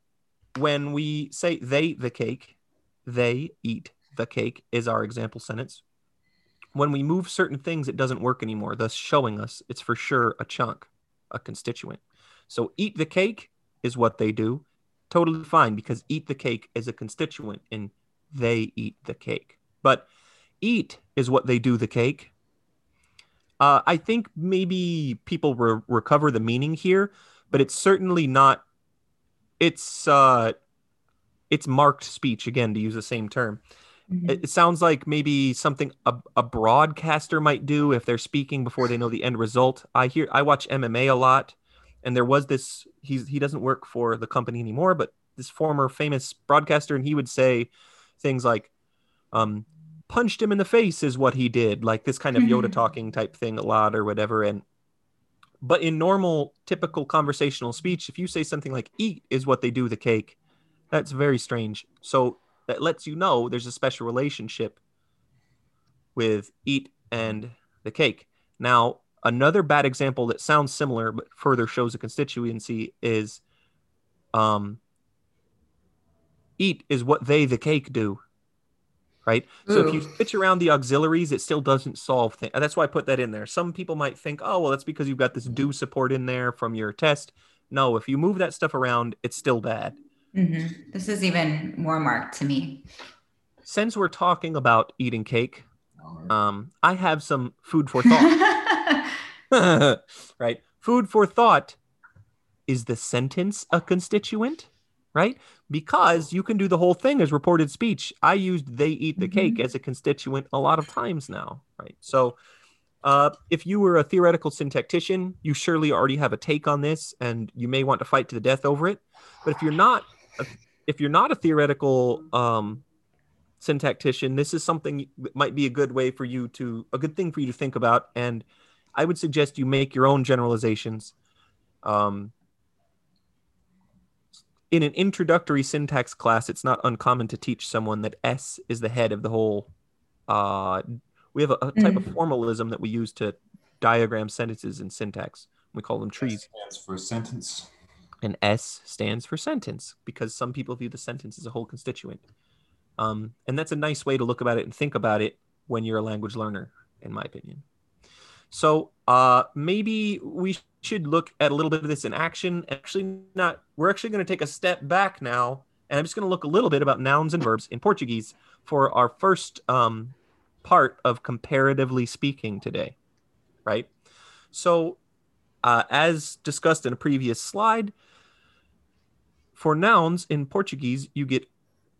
Speaker 1: when we say they the cake, they eat the cake is our example sentence. When we move certain things, it doesn't work anymore, thus showing us it's for sure a chunk, a constituent. So eat the cake is what they do. Totally fine because eat the cake is a constituent in they eat the cake. But eat is what they do the cake. Uh, I think maybe people re- recover the meaning here, but it's certainly not. It's uh, it's marked speech again to use the same term.
Speaker 2: Mhm.
Speaker 1: It, it sounds like maybe something a, a broadcaster might do if they're speaking before they know the end result. I hear I watch MMA a lot, and there was this. He's he doesn't work for the company anymore, but this former famous broadcaster, and he would say things like, um, "Punched him in the face" is what he did, like this kind of Yoda
Speaker 2: Mhm.
Speaker 1: talking type thing a lot or whatever. And but in normal, typical conversational speech, if you say something like "eat" is what they do the cake, that's very strange. So that lets you know there's a special relationship with eat and the cake. Now, another bad example that sounds similar but further shows a constituency is um eat is what they the cake do right Ooh. so if you switch around the auxiliaries it still doesn't solve things that's why i put that in there some people might think oh well that's because you've got this do support in there from your test no if you move that stuff around it's still bad
Speaker 2: mm-hmm. this is even more marked to me
Speaker 1: since we're talking about eating cake um, i have some food for thought right food for thought is the sentence a constituent right? Because you can do the whole thing as reported speech. I used they eat the cake mm-hmm. as a constituent a lot of times now, right? So uh, if you were a theoretical syntactician, you surely already have a take on this and you may want to fight to the death over it. But if you're not, a, if you're not a theoretical um, syntactician, this is something that might be a good way for you to, a good thing for you to think about. And I would suggest you make your own generalizations. Um, in an introductory syntax class, it's not uncommon to teach someone that S is the head of the whole. Uh, we have a, a type mm. of formalism that we use to diagram sentences in syntax. We call them trees.
Speaker 3: S stands for sentence.
Speaker 1: And S stands for sentence because some people view the sentence as a whole constituent. Um, and that's a nice way to look about it and think about it when you're a language learner, in my opinion. So uh, maybe we should look at a little bit of this in action. Actually, not. We're actually going to take a step back now, and I'm just going to look a little bit about nouns and verbs in Portuguese for our first um, part of comparatively speaking today, right? So, uh, as discussed in a previous slide, for nouns in Portuguese, you get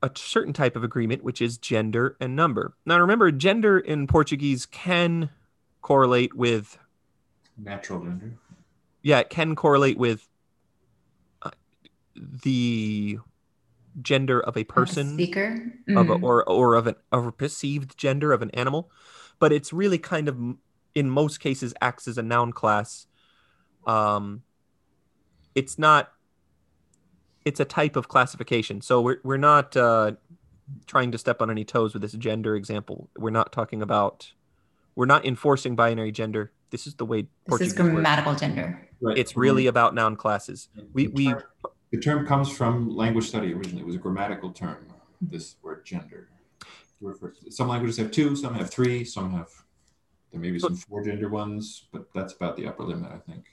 Speaker 1: a certain type of agreement, which is gender and number. Now, remember, gender in Portuguese can correlate with
Speaker 3: natural gender.
Speaker 1: Yeah, it can correlate with uh, the gender of a person,
Speaker 2: speaker,
Speaker 1: mm. of a, mm. or or of an of a perceived gender of an animal, but it's really kind of in most cases acts as a noun class. Um, it's not. It's a type of classification, so we're we're not uh, trying to step on any toes with this gender example. We're not talking about we're not enforcing binary gender. This is the way
Speaker 2: this is grammatical works. gender.
Speaker 1: Right. It's really about noun classes. We
Speaker 3: the term, we the term comes from language study originally. It was a grammatical term. This word gender. Some languages have two, some have three, some have there may be some four gender ones, but that's about the upper limit, I think.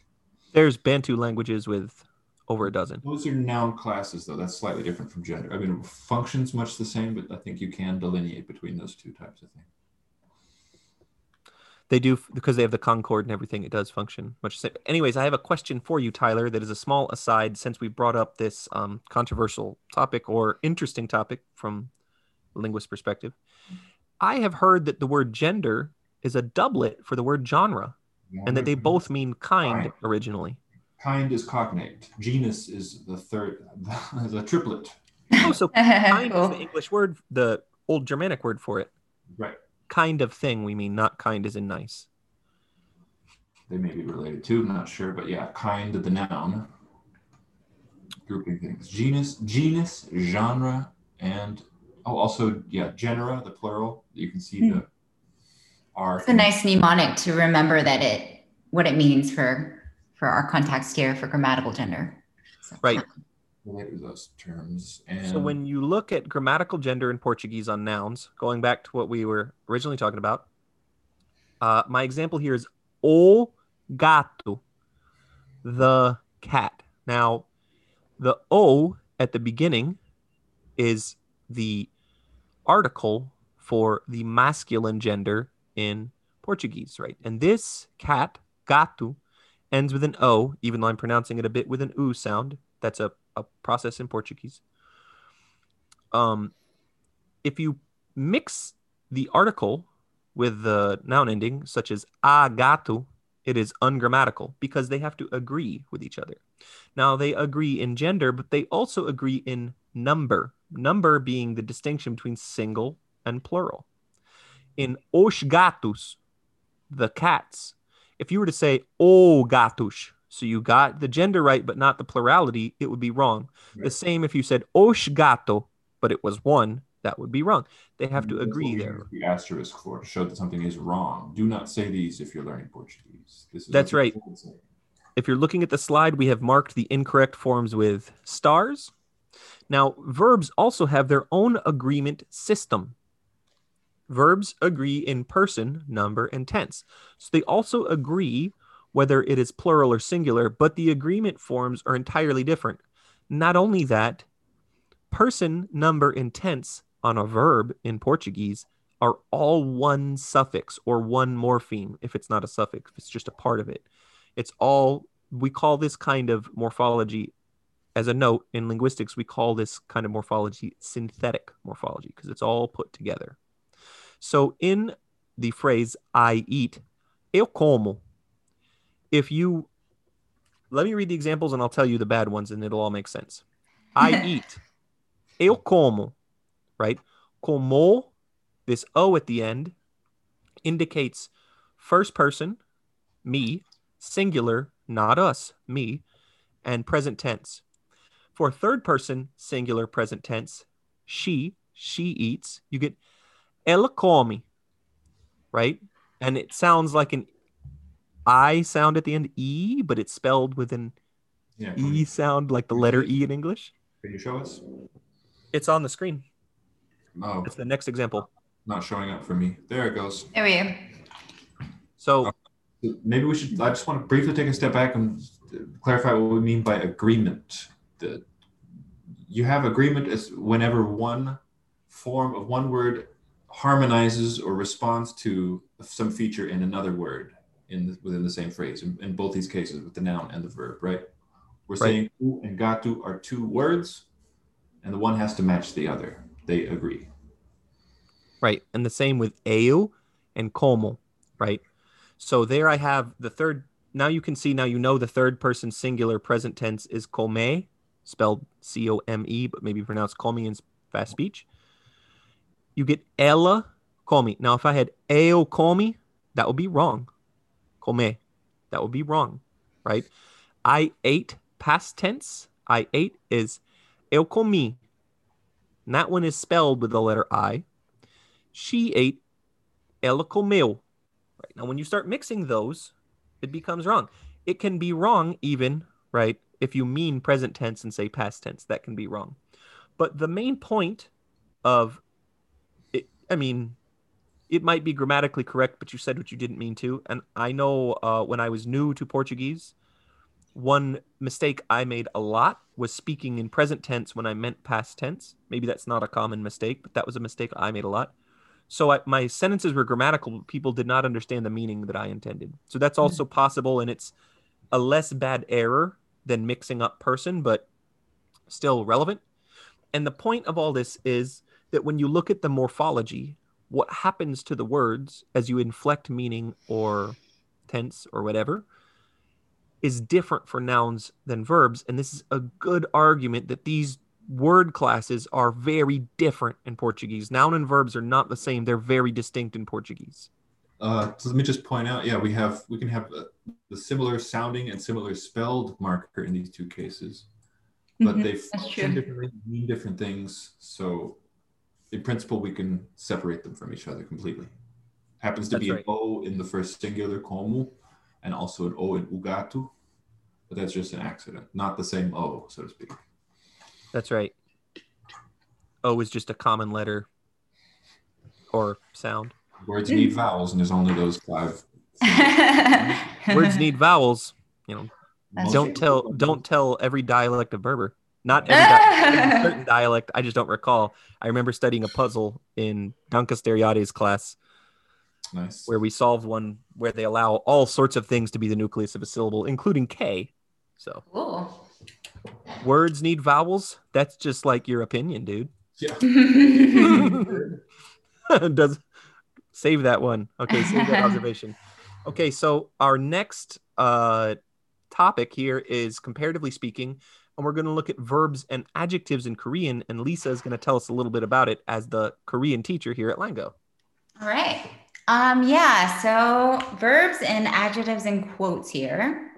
Speaker 1: There's Bantu languages with over a dozen.
Speaker 3: Those are noun classes, though. That's slightly different from gender. I mean, functions much the same, but I think you can delineate between those two types of things
Speaker 1: they do because they have the concord and everything it does function much the same anyways i have a question for you tyler that is a small aside since we brought up this um, controversial topic or interesting topic from a linguist perspective i have heard that the word gender is a doublet for the word genre and that they both mean kind, kind. originally
Speaker 3: kind is cognate genus is the third the triplet
Speaker 1: oh so kind cool. is the english word the old germanic word for it
Speaker 3: right
Speaker 1: kind of thing we mean, not kind as in nice.
Speaker 3: They may be related too, I'm not sure, but yeah, kind of the noun. Grouping things. Genus, genus, genre, and oh, also yeah, genera, the plural. You can see the hmm.
Speaker 2: R. It's a nice mnemonic to remember that it what it means for for our context here for grammatical gender.
Speaker 1: So, right
Speaker 3: related those terms. And
Speaker 1: so when you look at grammatical gender in Portuguese on nouns, going back to what we were originally talking about, uh, my example here is o gato, the cat. Now, the o at the beginning is the article for the masculine gender in Portuguese, right? And this cat, gato, ends with an o, even though I'm pronouncing it a bit with an u sound. That's a a process in Portuguese. Um, if you mix the article with the noun ending, such as a gato, it is ungrammatical because they have to agree with each other. Now, they agree in gender, but they also agree in number, number being the distinction between single and plural. In os gatos, the cats, if you were to say oh, o gatos, so you got the gender right, but not the plurality, it would be wrong. Right. The same if you said os gato, but it was one, that would be wrong. They have to agree there.
Speaker 3: The asterisk for to show that something is wrong. Do not say these if you're learning Portuguese.
Speaker 1: This is That's right. If you're looking at the slide, we have marked the incorrect forms with stars. Now, verbs also have their own agreement system. Verbs agree in person, number, and tense. So they also agree whether it is plural or singular, but the agreement forms are entirely different. Not only that, person, number, and tense on a verb in Portuguese are all one suffix or one morpheme if it's not a suffix, if it's just a part of it. It's all, we call this kind of morphology, as a note in linguistics, we call this kind of morphology synthetic morphology because it's all put together. So in the phrase I eat, eu como, if you, let me read the examples and I'll tell you the bad ones and it'll all make sense. I eat, eu como, right? Como, this O at the end, indicates first person, me, singular, not us, me, and present tense. For third person, singular, present tense, she, she eats, you get ela come, right? And it sounds like an I sound at the end, E, but it's spelled with an yeah, E sound, like the letter E in English.
Speaker 3: Can you show us?
Speaker 1: It's on the screen.
Speaker 3: Oh.
Speaker 1: It's the next example.
Speaker 3: Not showing up for me. There it goes.
Speaker 2: There we go.
Speaker 1: So
Speaker 3: maybe we should. I just want to briefly take a step back and clarify what we mean by agreement. The, you have agreement as whenever one form of one word harmonizes or responds to some feature in another word in the, within the same phrase. In, in, both these cases, with the noun and the verb, right? We're right. saying u and gatu are two words, and the one has to match the other they agree.
Speaker 1: Right. And the same with eu and como, right? So there I have the third. Now you can see, now you know the third person singular present tense is come, spelled C O M E, but maybe pronounced come in fast speech. You get ela come. Now, if I had eu come, that would be wrong. Come. That would be wrong, right? I ate past tense. I ate is eu comi. And that one is spelled with the letter I. She ate ela comeu. Right. Now, when you start mixing those, it becomes wrong. It can be wrong even, right? If you mean present tense and say past tense, that can be wrong. But the main point of I mean, it might be grammatically correct, but you said what you didn't mean to. And I know uh, when I was new to Portuguese, one mistake I made a lot was speaking in present tense when I meant past tense. Maybe that's not a common mistake, but that was a mistake I made a lot. So I, my sentences were grammatical. But people did not understand the meaning that I intended. So that's hmm. also mm-hmm. possible, and it's a less bad error than mixing up person, but still relevant. And the point of all this is that when you look at the morphology, what happens to the words as you inflect meaning or tense or whatever is different for nouns than verbs. And this is a good argument that these word classes are very different in Portuguese. Noun and verbs are not the same, they're very distinct in Portuguese.
Speaker 3: Uh, so let me just point out, yeah, we have we can have the similar sounding and similar spelled marker in these two cases, but mm-hmm. they function differently, mean different things. So, in principle, we can separate them from each other completely. Happens to that's be right. an O in the first singular komu and also an O in Ugatu, but that's just an accident, not the same O, so to speak.
Speaker 1: That's right. O is just a common letter or sound.
Speaker 3: Words need vowels, and there's only those five.
Speaker 1: Words need vowels. You know, that's don't true. tell don't tell every dialect of Berber. Not every, di- certain dialect. I just don't recall. I remember studying a puzzle in Donca Steriade's class
Speaker 3: Nice.
Speaker 1: Where we solved one where they allow all sorts of things to be the nucleus of a syllable, including K. So
Speaker 2: cool.
Speaker 1: words need vowels. That's just like your opinion, dude.
Speaker 3: Yeah.
Speaker 1: Does save that one. Okay, save that observation. Okay, so our next uh, topic here is comparatively speaking, and we're going to look at verbs and adjectives in Korean. And Lisa is going to tell us a little bit about it as the Korean teacher here at Lango.
Speaker 2: All right. Um, yeah, so verbs and adjectives and quotes here.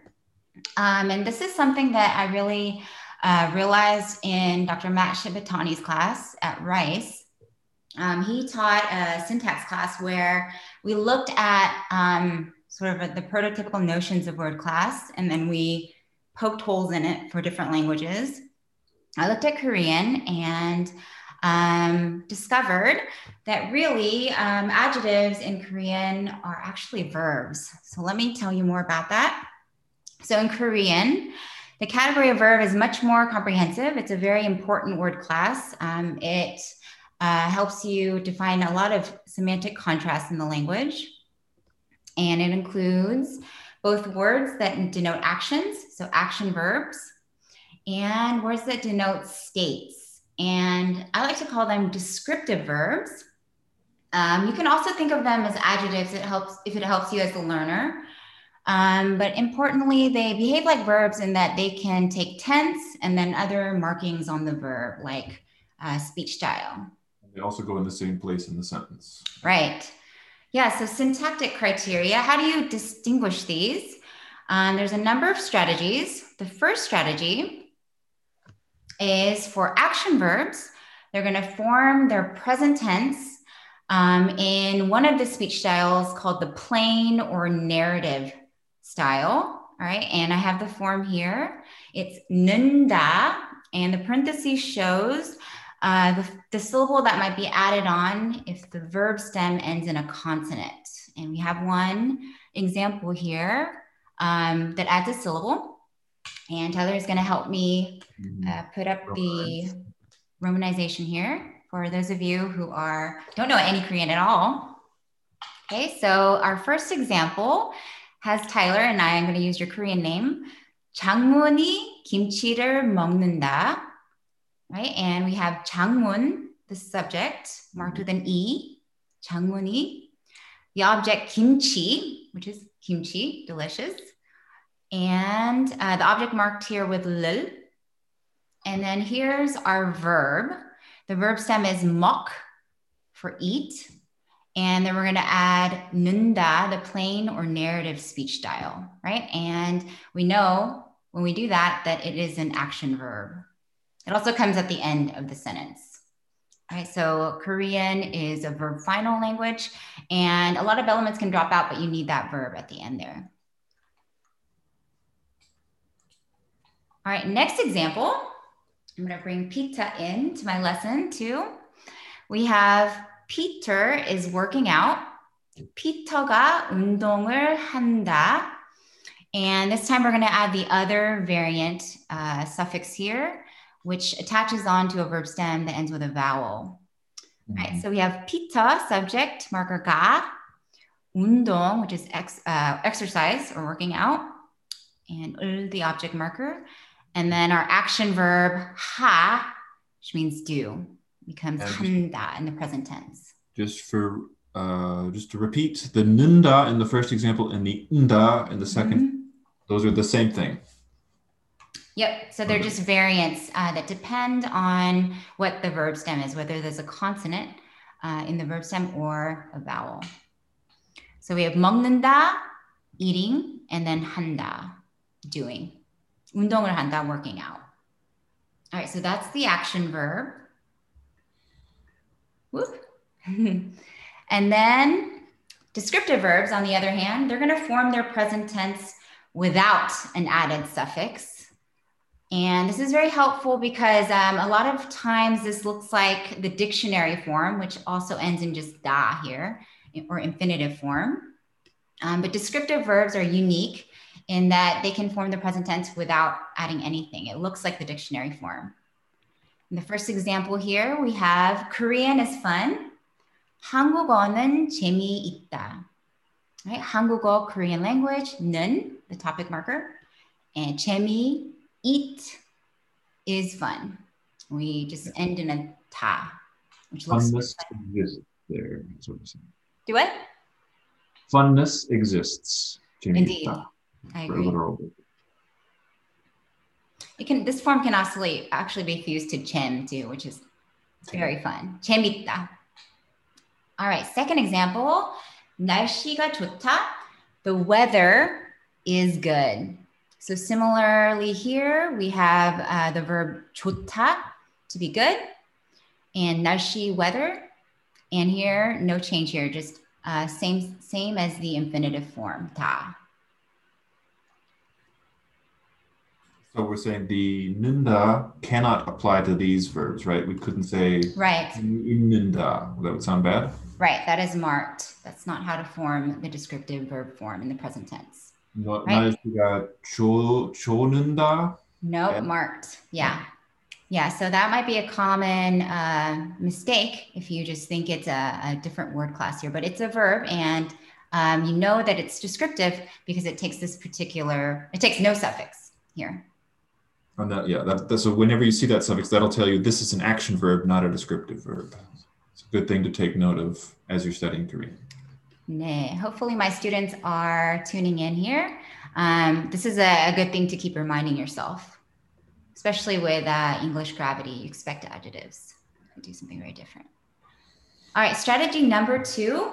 Speaker 2: Um, and this is something that I really uh, realized in Dr. Matt Shibatani's class at Rice. Um, he taught a syntax class where we looked at um, sort of a, the prototypical notions of word class, and then we poked holes in it for different languages. I looked at Korean and um, discovered that really um, adjectives in Korean are actually verbs. So let me tell you more about that. So in Korean, the category of verb is much more comprehensive. It's a very important word class. Um, it uh, helps you define a lot of semantic contrast in the language. And it includes both words that denote actions, so action verbs, and words that denote states. And I like to call them descriptive verbs. Um, you can also think of them as adjectives. It helps if it helps you as a learner. Um, but importantly, they behave like verbs in that they can take tense and then other markings on the verb, like uh, speech style.
Speaker 3: They also go in the same place in the sentence.
Speaker 2: Right. Yeah. So syntactic criteria. How do you distinguish these? Um, there's a number of strategies. The first strategy is for action verbs. They're going to form their present tense um, in one of the speech styles called the plain or narrative style. All right. And I have the form here. It's nunda. And the parentheses shows uh, the, the syllable that might be added on if the verb stem ends in a consonant. And we have one example here um, that adds a syllable. And Tyler is going to help me mm-hmm. uh, put up the romanization here for those of you who are don't know any Korean at all. Okay, so our first example has Tyler and I. I'm going to use your Korean name. 장문이 김치를 먹는다 right? And we have 장문, the subject, marked with an E, 장문이. The object kimchi, which is kimchi, delicious. And uh, the object marked here with lil. And then here's our verb. The verb stem is mok for eat. And then we're going to add nunda, the plain or narrative speech style, right? And we know when we do that, that it is an action verb. It also comes at the end of the sentence. All right, so Korean is a verb final language, and a lot of elements can drop out, but you need that verb at the end there. All right, next example. I'm going to bring Peter in to my lesson too. We have Peter is working out. 피터가 운동을 한다. And this time we're going to add the other variant uh, suffix here which attaches on to a verb stem that ends with a vowel. Mm-hmm. Right. So we have pita, subject, marker ga, undong, which is ex, uh, exercise or working out, and ul, the object marker. And then our action verb ha, which means do, becomes handa in the present tense.
Speaker 3: Just for uh, just to repeat, the nunda in the first example and the nda in the 2nd mm-hmm. those are the same thing.
Speaker 2: Yep. So they're just variants uh, that depend on what the verb stem is, whether there's a consonant uh, in the verb stem or a vowel. So we have 먹는다, eating, and then 한다, doing. 운동을 한다, working out. All right, so that's the action verb. Whoop. and then descriptive verbs, on the other hand, they're going to form their present tense without an added suffix. And this is very helpful because um, a lot of times this looks like the dictionary form, which also ends in just da here, or infinitive form. Um, but descriptive verbs are unique in that they can form the present tense without adding anything. It looks like the dictionary form. In the first example here, we have Korean is fun. 한국어는 재미있다. Right? 한국어, Korean language, 는, the topic marker, and 재미, eat is fun. We just end in a ta,
Speaker 3: which looks Funness exists there.
Speaker 2: Do what?
Speaker 3: Funness exists.
Speaker 2: Indeed. I agree. It can this form can actually actually be fused to chem too, which is very fun. 재밌다. All right, second example. 날씨가 좋다. The weather is good. So similarly here, we have uh, the verb 좋다, to be good, and 날씨, weather, And here, no change here, just uh, same, same as the infinitive form, ta.
Speaker 3: So we're saying the ninda cannot apply to these verbs, right? We couldn't say
Speaker 2: right.
Speaker 3: ninda. That would sound bad.
Speaker 2: Right. That is marked. That's not how to form the descriptive verb form in the present tense.
Speaker 3: 너, right? 나가 조, 조는다.
Speaker 2: Nope, yeah. marked. Yeah. Yeah, so that might be a common uh, mistake if you just think it's a, a, different word class here, but it's a verb and um, you know that it's descriptive because it takes this particular, it takes no suffix here.
Speaker 3: And that, yeah, that, that, so whenever you see that suffix, that'll tell you this is an action verb, not a descriptive verb. It's a good thing to take note of as you're studying Korean.
Speaker 2: Nay. Hopefully my students are tuning in here. Um, this is a, a, good thing to keep reminding yourself, especially with uh, English gravity, you expect adjectives. do something very different. All right, strategy number two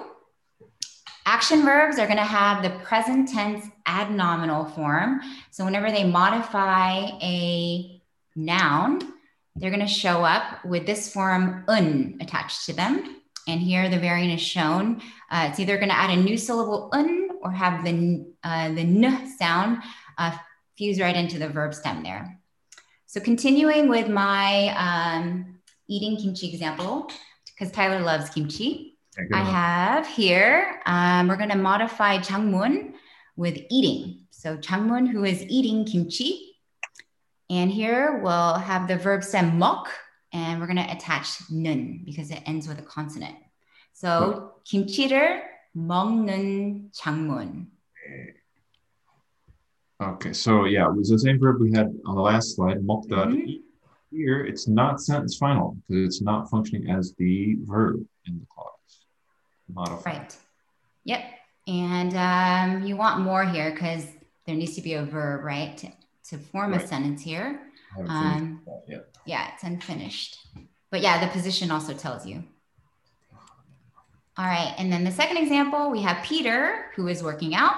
Speaker 2: Action verbs are going to have the present tense adnominal form. So whenever they modify a noun, they're going to show up with this form un attached to them. And here the variant is shown. Uh, it's either going to add a new syllable un or have the, uh, the n sound uh, fuse right into the verb stem there. So continuing with my um, eating kimchi example, because Tyler loves kimchi. I have here, um, we're going to modify Changmun with eating. So Changmun, who is eating kimchi. And here we'll have the verb stem mok, and we're going to attach nun because it ends with a consonant. So kimchi를 먹는 장문.
Speaker 3: Okay, so yeah, it was the same verb we had on the last slide, 먹다. Mm-hmm. Here, it's not sentence final because it's not functioning as the verb in the clause modify.
Speaker 2: Right. Yep. And um, you want more here because there needs to be a verb, right, to, to form right. a sentence here. Um, yeah. yeah, it's unfinished. But yeah, the position also tells you. All right, and then the second example, we have Peter who is working out.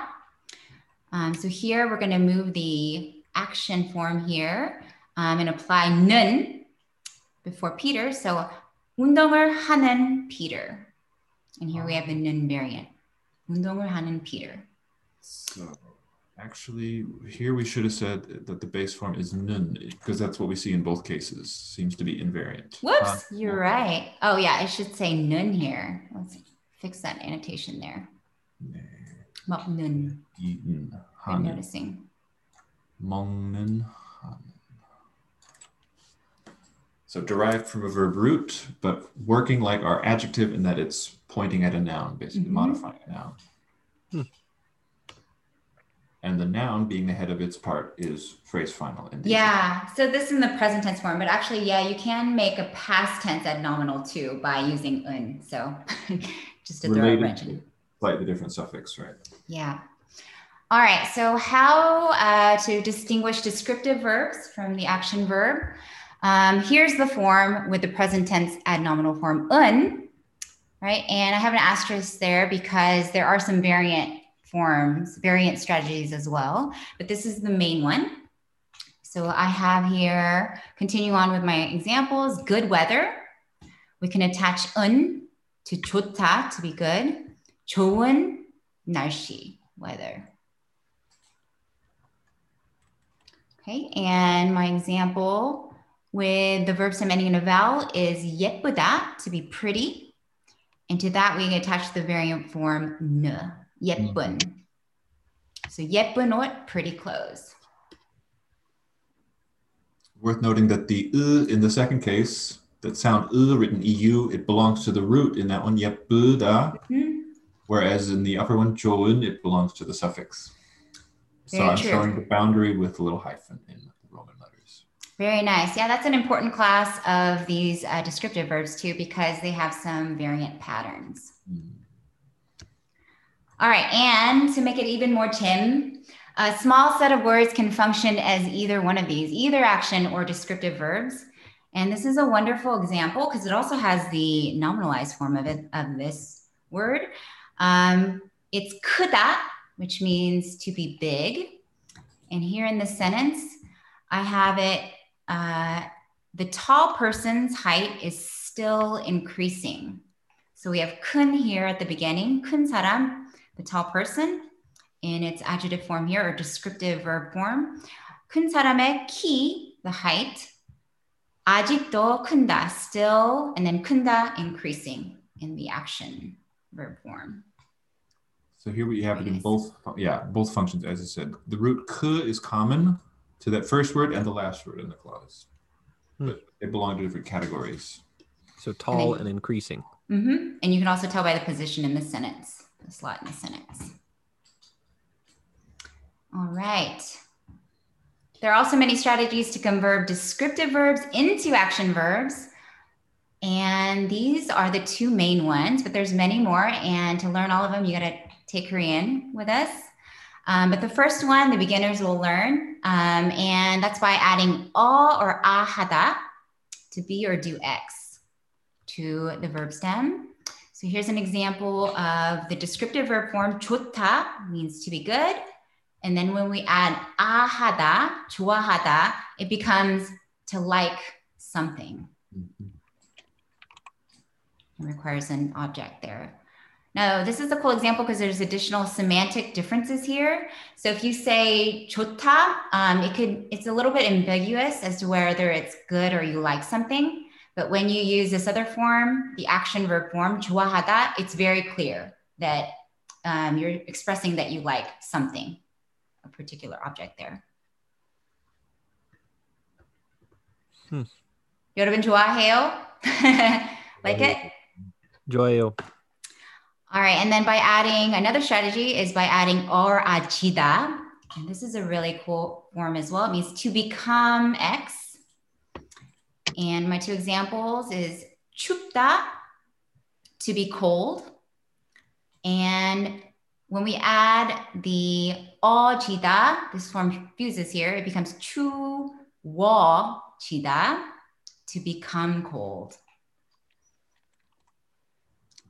Speaker 2: Um, so here we're going to move the action form here um, and apply nun before Peter. So 운동을 하는 Peter. And here we have the nun variant. 운동을 하는 Peter.
Speaker 3: So Actually, here we should have said that the base form is nun because that's what we see in both cases. Seems to be invariant.
Speaker 2: Whoops, you're right. Oh yeah, I should say nun here. Let's fix that annotation there. Not
Speaker 3: nun.
Speaker 2: I'm noticing.
Speaker 3: Mongnen So derived from a verb root, but working like our adjective in that it's pointing at a noun, basically mm -hmm. modifying a noun. Hmm. And the noun being the head of its part is phrase final.
Speaker 2: In yeah. So this in the present tense form, but actually, yeah, you can make a past tense adnominal too by using un. So just to throw a wrench in.
Speaker 3: Slightly different suffix, right?
Speaker 2: Yeah. All right. So how uh, to distinguish descriptive verbs from the action verb? Um, here's the form with the present tense adnominal form un, right? And I have an asterisk there because there are some variant forms, variant strategies as well, but this is the main one. So I have here, continue on with my examples, good weather. We can attach un to 좋다 to be good. 좋은 날씨, weather. Okay, and my example with the verb stem ending in a vowel is 예쁘다, to be pretty. And to that, we attach the variant form n, Yeppun. Mm-hmm. So Yeppunot, pretty close.
Speaker 3: Worth noting that the u in the second case, that sound u written eu, it belongs to the root in that one, yepbuda, mm-hmm. whereas in the upper one, joun, it belongs to the suffix. So Very I'm true. showing the boundary with a little hyphen in the Roman letters.
Speaker 2: Very nice. Yeah, that's an important class of these uh, descriptive verbs too, because they have some variant patterns. Mm. All right, and to make it even more Tim, a small set of words can function as either one of these, either action or descriptive verbs. And this is a wonderful example because it also has the nominalized form of it of this word. Um, it's kuta, which means to be big. And here in the sentence, I have it uh, the tall person's height is still increasing. So we have kun here at the beginning, kun saram, the tall person, in its adjective form here or descriptive verb form. 큰 사람의 키, the height. 아직도 큰다, still, and then 큰다, increasing in the action verb form.
Speaker 3: So here we have it in both, yeah, both functions, as I said. The root k is common to that first word and the last word in the clause. Hmm. But they belong to different categories.
Speaker 1: So tall and, then, and increasing.
Speaker 2: Mm-hmm. And you can also tell by the position in the sentence, the slot in the sentence. All right. There are also many strategies to convert descriptive verbs into action verbs. And these are the two main ones, but there's many more. And to learn all of them, you got to take Korean with us. Um, but the first one, the beginners will learn. Um, and that's by adding all or ahada to be or do X to the verb stem. So here's an example of the descriptive verb form. 좋다 means to be good. And then when we add ahada, 좋아하다, it becomes to like something. Mm-hmm. It requires an object there. Now, this is a cool example because there's additional semantic differences here. So if you say 좋다, um, it could it's a little bit ambiguous as to whether it's good or you like something. But when you use this other form, the action verb form, 좋아하다, it's very clear that um, you're expressing that you like something a particular object there. Hmm. 여러분 좋아해요? like it?
Speaker 1: 좋아요.
Speaker 2: All right, and then by adding another strategy is by adding or ajida. And this is a really cool form as well. It means to become X. And my two examples is 춥다, to be cold, and when we add the 어지다, this form fuses here, it becomes 추워지다, to become cold.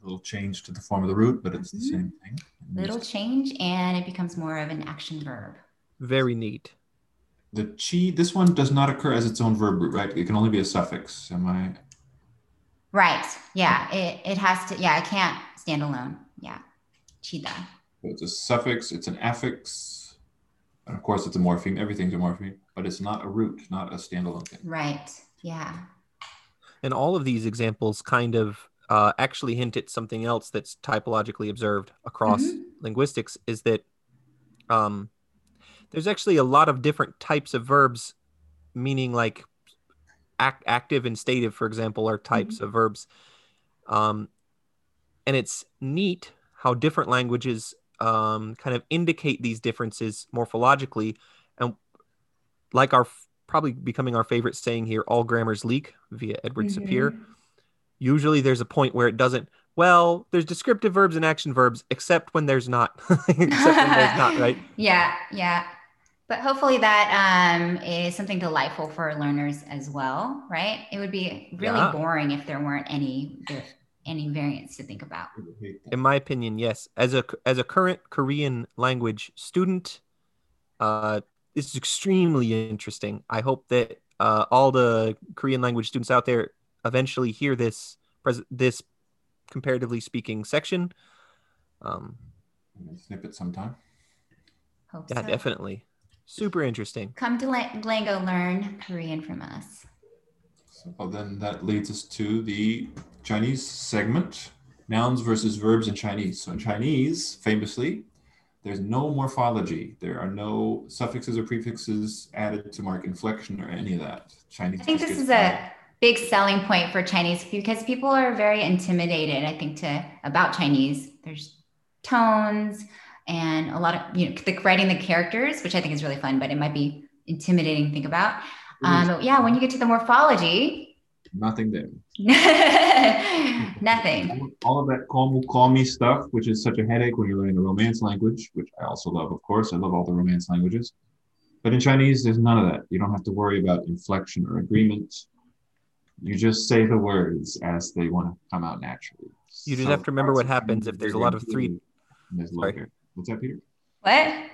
Speaker 3: A little change to the form of the root, but it's mm-hmm. the same thing.
Speaker 2: Little change, and it becomes more of an action verb.
Speaker 1: Very neat.
Speaker 3: The chi, this one does not occur as its own verb root, right? It can only be a suffix. Am I?
Speaker 2: Right. Yeah. It, it has to, yeah, it can't stand alone. Yeah. Chida.
Speaker 3: It's a suffix, it's an affix, and of course it's a morpheme. Everything's a morpheme, but it's not a root, not a standalone thing.
Speaker 2: Right. Yeah.
Speaker 1: And all of these examples kind of uh, actually hint at something else that's typologically observed across mm-hmm. linguistics is that um, there's actually a lot of different types of verbs, meaning like act, active and stative, for example, are types mm-hmm. of verbs. Um, and it's neat how different languages um, kind of indicate these differences morphologically. And like our probably becoming our favorite saying here, all grammars leak via Edward mm-hmm. Sapir. Usually there's a point where it doesn't. Well, there's descriptive verbs and action verbs, except when there's not. except when there's not, right?
Speaker 2: Yeah, yeah. But hopefully that um, is something delightful for learners as well, right? It would be really yeah. boring if there weren't any any variants to think about.
Speaker 1: In my opinion, yes. As a as a current Korean language student, uh, this is extremely interesting. I hope that uh, all the Korean language students out there eventually hear this pres- this comparatively speaking section. Um,
Speaker 3: snippet sometime.
Speaker 1: Hope yeah, so. definitely. Super interesting.
Speaker 2: Come to Lango learn Korean from us.
Speaker 3: So then that leads us to the Chinese segment, nouns versus verbs in Chinese. So in Chinese, famously, there's no morphology. There are no suffixes or prefixes added to mark inflection or any of that.
Speaker 2: Chinese. I think this is a big selling point for Chinese because people are very intimidated. I think to about Chinese. There's tones and a lot of you know the, writing the characters, which I think is really fun, but it might be intimidating to think about. Um, yeah, when you get to the morphology,
Speaker 3: nothing there.
Speaker 2: nothing.
Speaker 3: All of that call, call me stuff, which is such a headache when you're learning a romance language, which I also love, of course. I love all the romance languages. But in Chinese, there's none of that. You don't have to worry about inflection or agreement. You just say the words as they want to come out naturally.
Speaker 1: You just so have to remember what happens if there's a lot of three.
Speaker 3: Sorry. What's that, Peter?
Speaker 2: What?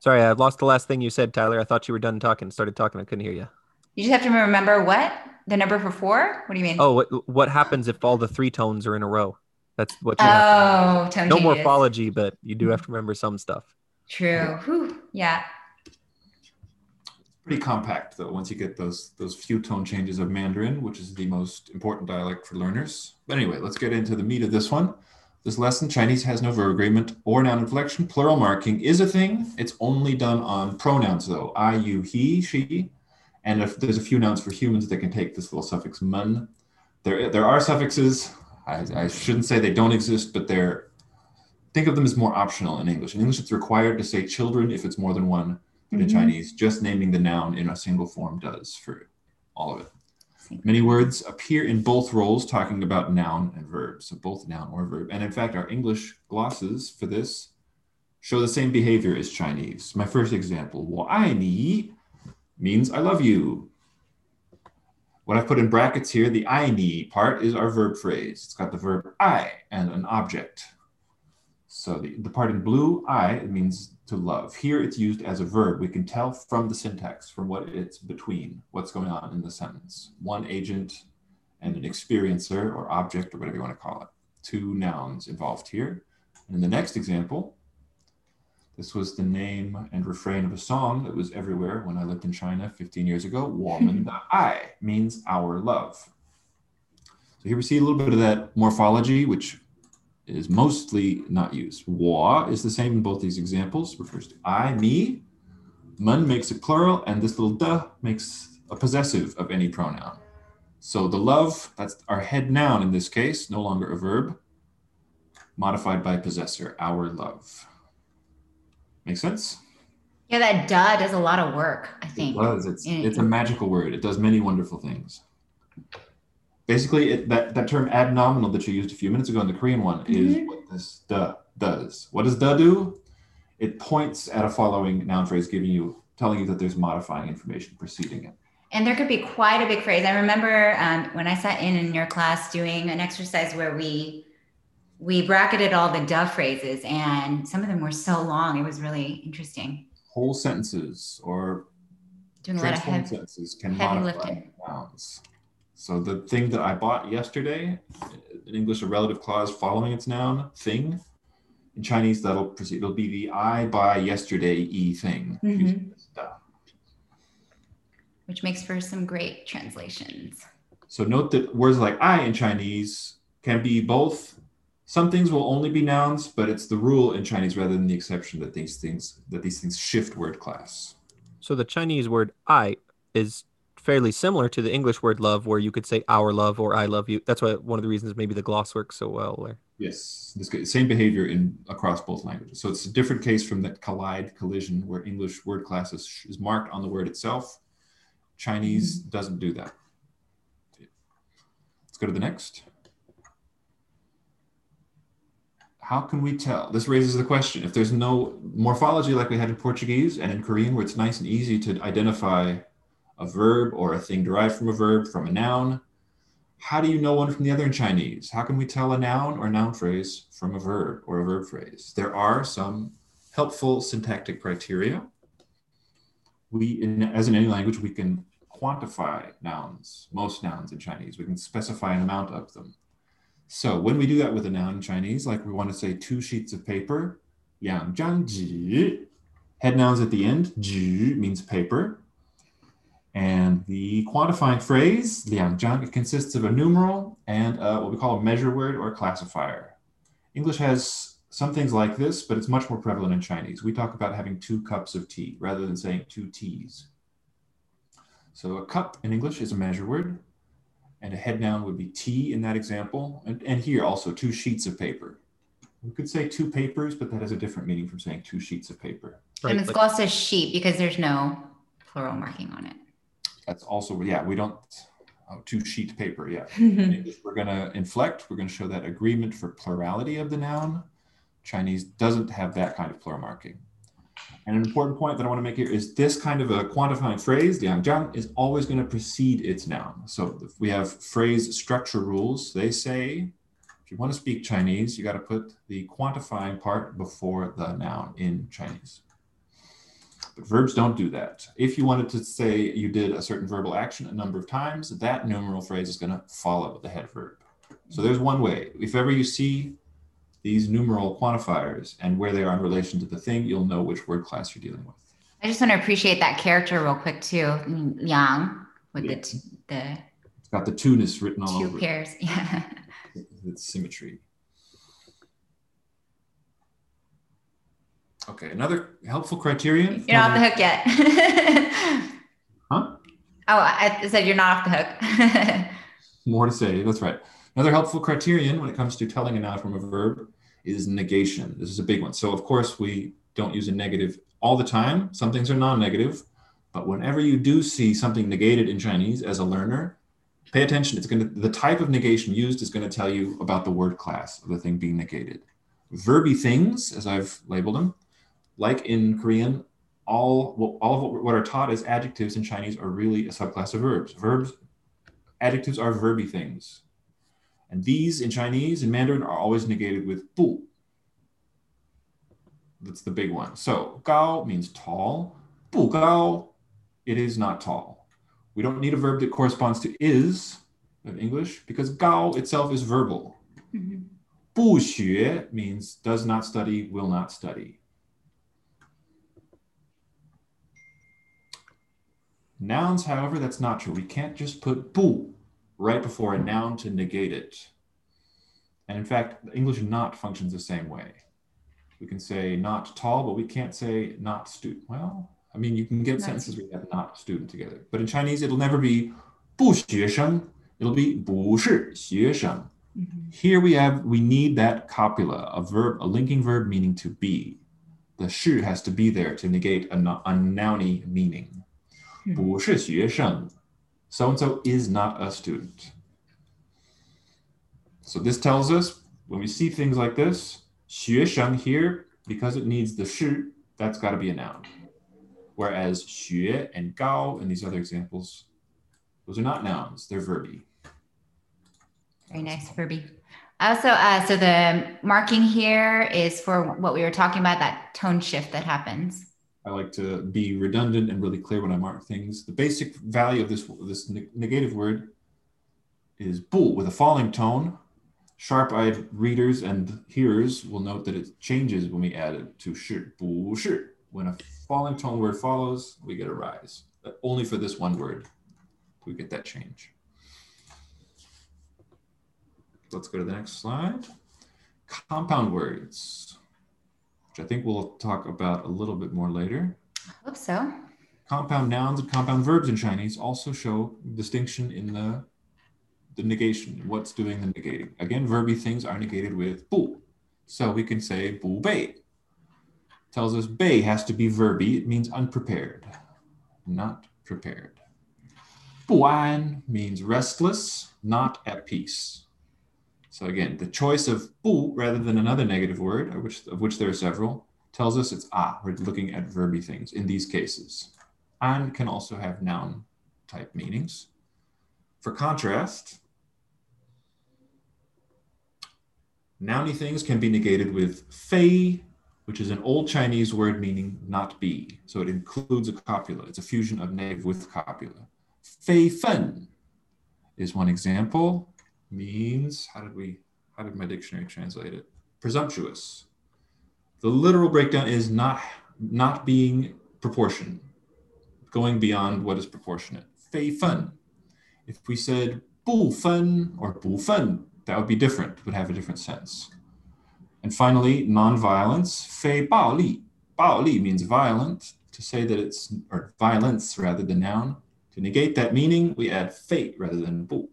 Speaker 1: Sorry, I lost the last thing you said, Tyler. I thought you were done talking. Started talking. I couldn't hear you.
Speaker 2: You just have to remember what the number for four. What do you mean?
Speaker 1: Oh, what, what happens if all the three tones are in a row? That's what.
Speaker 2: You oh,
Speaker 1: tone No morphology, but you do have to remember some stuff.
Speaker 2: True. Whew. Yeah.
Speaker 3: Pretty compact though. Once you get those those few tone changes of Mandarin, which is the most important dialect for learners. But anyway, let's get into the meat of this one. This lesson, Chinese has no verb agreement or noun inflection. Plural marking is a thing. It's only done on pronouns though. I, you, he, she. And if there's a few nouns for humans that can take this little suffix mun. There, there are suffixes. I, I shouldn't say they don't exist, but they're think of them as more optional in English. In English, it's required to say children if it's more than one. But in mm-hmm. Chinese, just naming the noun in a single form does for all of it. Many words appear in both roles, talking about noun and verb, so both noun or verb. And in fact, our English glosses for this show the same behavior as Chinese. My first example, 我爱你 means I love you. What I've put in brackets here, the I need part is our verb phrase. It's got the verb I and an object. So the, the part in blue, I, it means to love. Here it's used as a verb. We can tell from the syntax, from what it's between, what's going on in the sentence. One agent and an experiencer or object or whatever you want to call it. Two nouns involved here. And in the next example, this was the name and refrain of a song that was everywhere when I lived in China 15 years ago. Woman the I means our love. So here we see a little bit of that morphology, which is mostly not used. Wa is the same in both these examples, refers to I, me. Mun makes a plural, and this little da makes a possessive of any pronoun. So the love, that's our head noun in this case, no longer a verb, modified by possessor, our love. Make sense?
Speaker 2: Yeah, that da does a lot of work, I think.
Speaker 3: It does. It's, it's a magical word. It does many wonderful things basically it, that, that term adnominal that you used a few minutes ago in the Korean one mm-hmm. is what this da does. What does da do? It points at a following noun phrase, giving you, telling you that there's modifying information preceding it.
Speaker 2: And there could be quite a big phrase. I remember um, when I sat in in your class doing an exercise where we we bracketed all the da phrases, and some of them were so long. It was really interesting.
Speaker 3: Whole sentences or doing a lot of heavy, sentences can heavy modify lifting. nouns. So the thing that I bought yesterday, in English, a relative clause following its noun, thing. In Chinese, that'll proceed. It'll be the I buy yesterday e thing. Mm-hmm.
Speaker 2: Which makes for some great translations.
Speaker 3: So note that words like I in Chinese can be both. Some things will only be nouns, but it's the rule in Chinese rather than the exception that these things that these things shift word class.
Speaker 1: So the Chinese word I is fairly similar to the English word love, where you could say our love or I love you. That's why one of the reasons maybe the gloss works so well there.
Speaker 3: Yes, this same behavior in across both languages. So it's a different case from that collide collision where English word class is, is marked on the word itself. Chinese mm-hmm. doesn't do that. Let's go to the next. How can we tell? This raises the question. If there's no morphology like we had in Portuguese and in Korean, where it's nice and easy to identify a verb or a thing derived from a verb from a noun. How do you know one from the other in Chinese? How can we tell a noun or noun phrase from a verb or a verb phrase? There are some helpful syntactic criteria. We, in, as in any language, we can quantify nouns, most nouns in Chinese. We can specify an amount of them. So when we do that with a noun in Chinese, like we want to say two sheets of paper, yang zhang ji, head nouns at the end, ji means paper. And the quantifying phrase, liangzhang, it consists of a numeral and uh, what we call a measure word or a classifier. English has some things like this, but it's much more prevalent in Chinese. We talk about having two cups of tea rather than saying two teas. So a cup in English is a measure word, and a head noun would be tea in that example. And, and here also two sheets of paper. We could say two papers, but that has a different meaning from saying two sheets of paper.
Speaker 2: Right. And it's glossed as sheet because there's no plural marking on it
Speaker 3: that's also yeah we don't oh, two sheet paper yeah. English, we're going to inflect we're going to show that agreement for plurality of the noun. Chinese doesn't have that kind of plural marking. And an important point that i want to make here is this kind of a quantifying phrase liangzhang is always going to precede its noun. So if we have phrase structure rules they say if you want to speak chinese you got to put the quantifying part before the noun in chinese verbs don't do that. If you wanted to say you did a certain verbal action a number of times, that numeral phrase is going to follow the head verb. So there's one way. If ever you see these numeral quantifiers and where they are in relation to the thing, you'll know which word class you're dealing with.
Speaker 2: I just want to appreciate that character real quick too, Yang, with
Speaker 3: Yeah.
Speaker 2: the t- the
Speaker 3: It's got the two-ness written all
Speaker 2: two
Speaker 3: over it.
Speaker 2: pairs. Yeah.
Speaker 3: It's symmetry. Okay, another helpful criterion.
Speaker 2: You're not off the hook yet.
Speaker 3: Huh?
Speaker 2: Oh, I said you're not off the hook.
Speaker 3: More to say. That's right. Another helpful criterion when it comes to telling a noun from a verb is negation. This is a big one. So, of course, we don't use a negative all the time. Some things are non negative. But whenever you do see something negated in Chinese as a learner, pay attention. It's going to, the type of negation used is going to tell you about the word class of the thing being negated. Verby things, as I've labeled them, like in Korean, all, well, all of what, are taught as adjectives in Chinese are really a subclass of verbs. Verbs adjectives are verby things. And these in Chinese and Mandarin are always negated with bu. That's the big one. So gao means tall. Bu gao, it is not tall. We don't need a verb that corresponds to is of English because gao itself is verbal.
Speaker 2: Mhm.
Speaker 3: 不学 means does not study, will not study. Nouns, however, that's not true. We can't just put 不 right before a noun to negate it. And in fact, English not functions the same way. We can say not tall, but we can't say not student. Well, I mean, you can get
Speaker 2: Not
Speaker 3: sentences where you have not student together. But in Chinese, it'll never be 不学生, it'll be 不是学生.
Speaker 2: Mhm.
Speaker 3: Here we have, we need that copula, a verb, a linking verb meaning to be. The 是 has to be there to negate a, no- a nouny meaning.
Speaker 2: Hmm.
Speaker 3: 不是学生. So and so is not a student. So this tells us when we see things like this, 学生 here, because it needs the 是, that's got to be a noun. Whereas 学 and 高 and these other examples, those are not nouns, they're verby.
Speaker 2: Very nice, Furby. Also, uh, so the marking here is for what we were talking about, that tone shift that happens.
Speaker 3: I like to be redundant and really clear when I mark things. The basic value of this this neg- negative word is bu with a falling tone. Sharp-eyed readers and hearers will note that it changes when we add it to shi, bu shi. When a falling tone word follows, we get a rise. But only for this one word, we get that change. Let's go to the next slide. Compound words, which I think we'll talk about a little bit more later.
Speaker 2: I Hope so.
Speaker 3: Compound nouns and compound verbs in Chinese also show distinction in the, the negation, what's doing the negating. Again, verby things are negated with bu. So we can say bu bei. Tells us bei has to be verby. It means unprepared, not prepared. Bu an means restless, not at peace. So again, the choice of bu rather than another negative word, of which, of which there are several, tells us it's ah. We're looking at verby things in these cases. An can also have noun type meanings. For contrast, nouny things can be negated with fei, which is an old Chinese word meaning not be. So it includes a copula. It's a fusion of negative with copula. Fei fen is one example. Means, how did we, how did my dictionary translate it? Presumptuous. The literal breakdown is not not being proportion, going beyond what is proportionate. Fei fen. If we said bu fen or bu fen, that would be different, would have a different sense. And finally, non-violence. Fei bao li. Bao li means violent. To say that it's or violence rather than noun. To negate that meaning, we add fei rather than bu.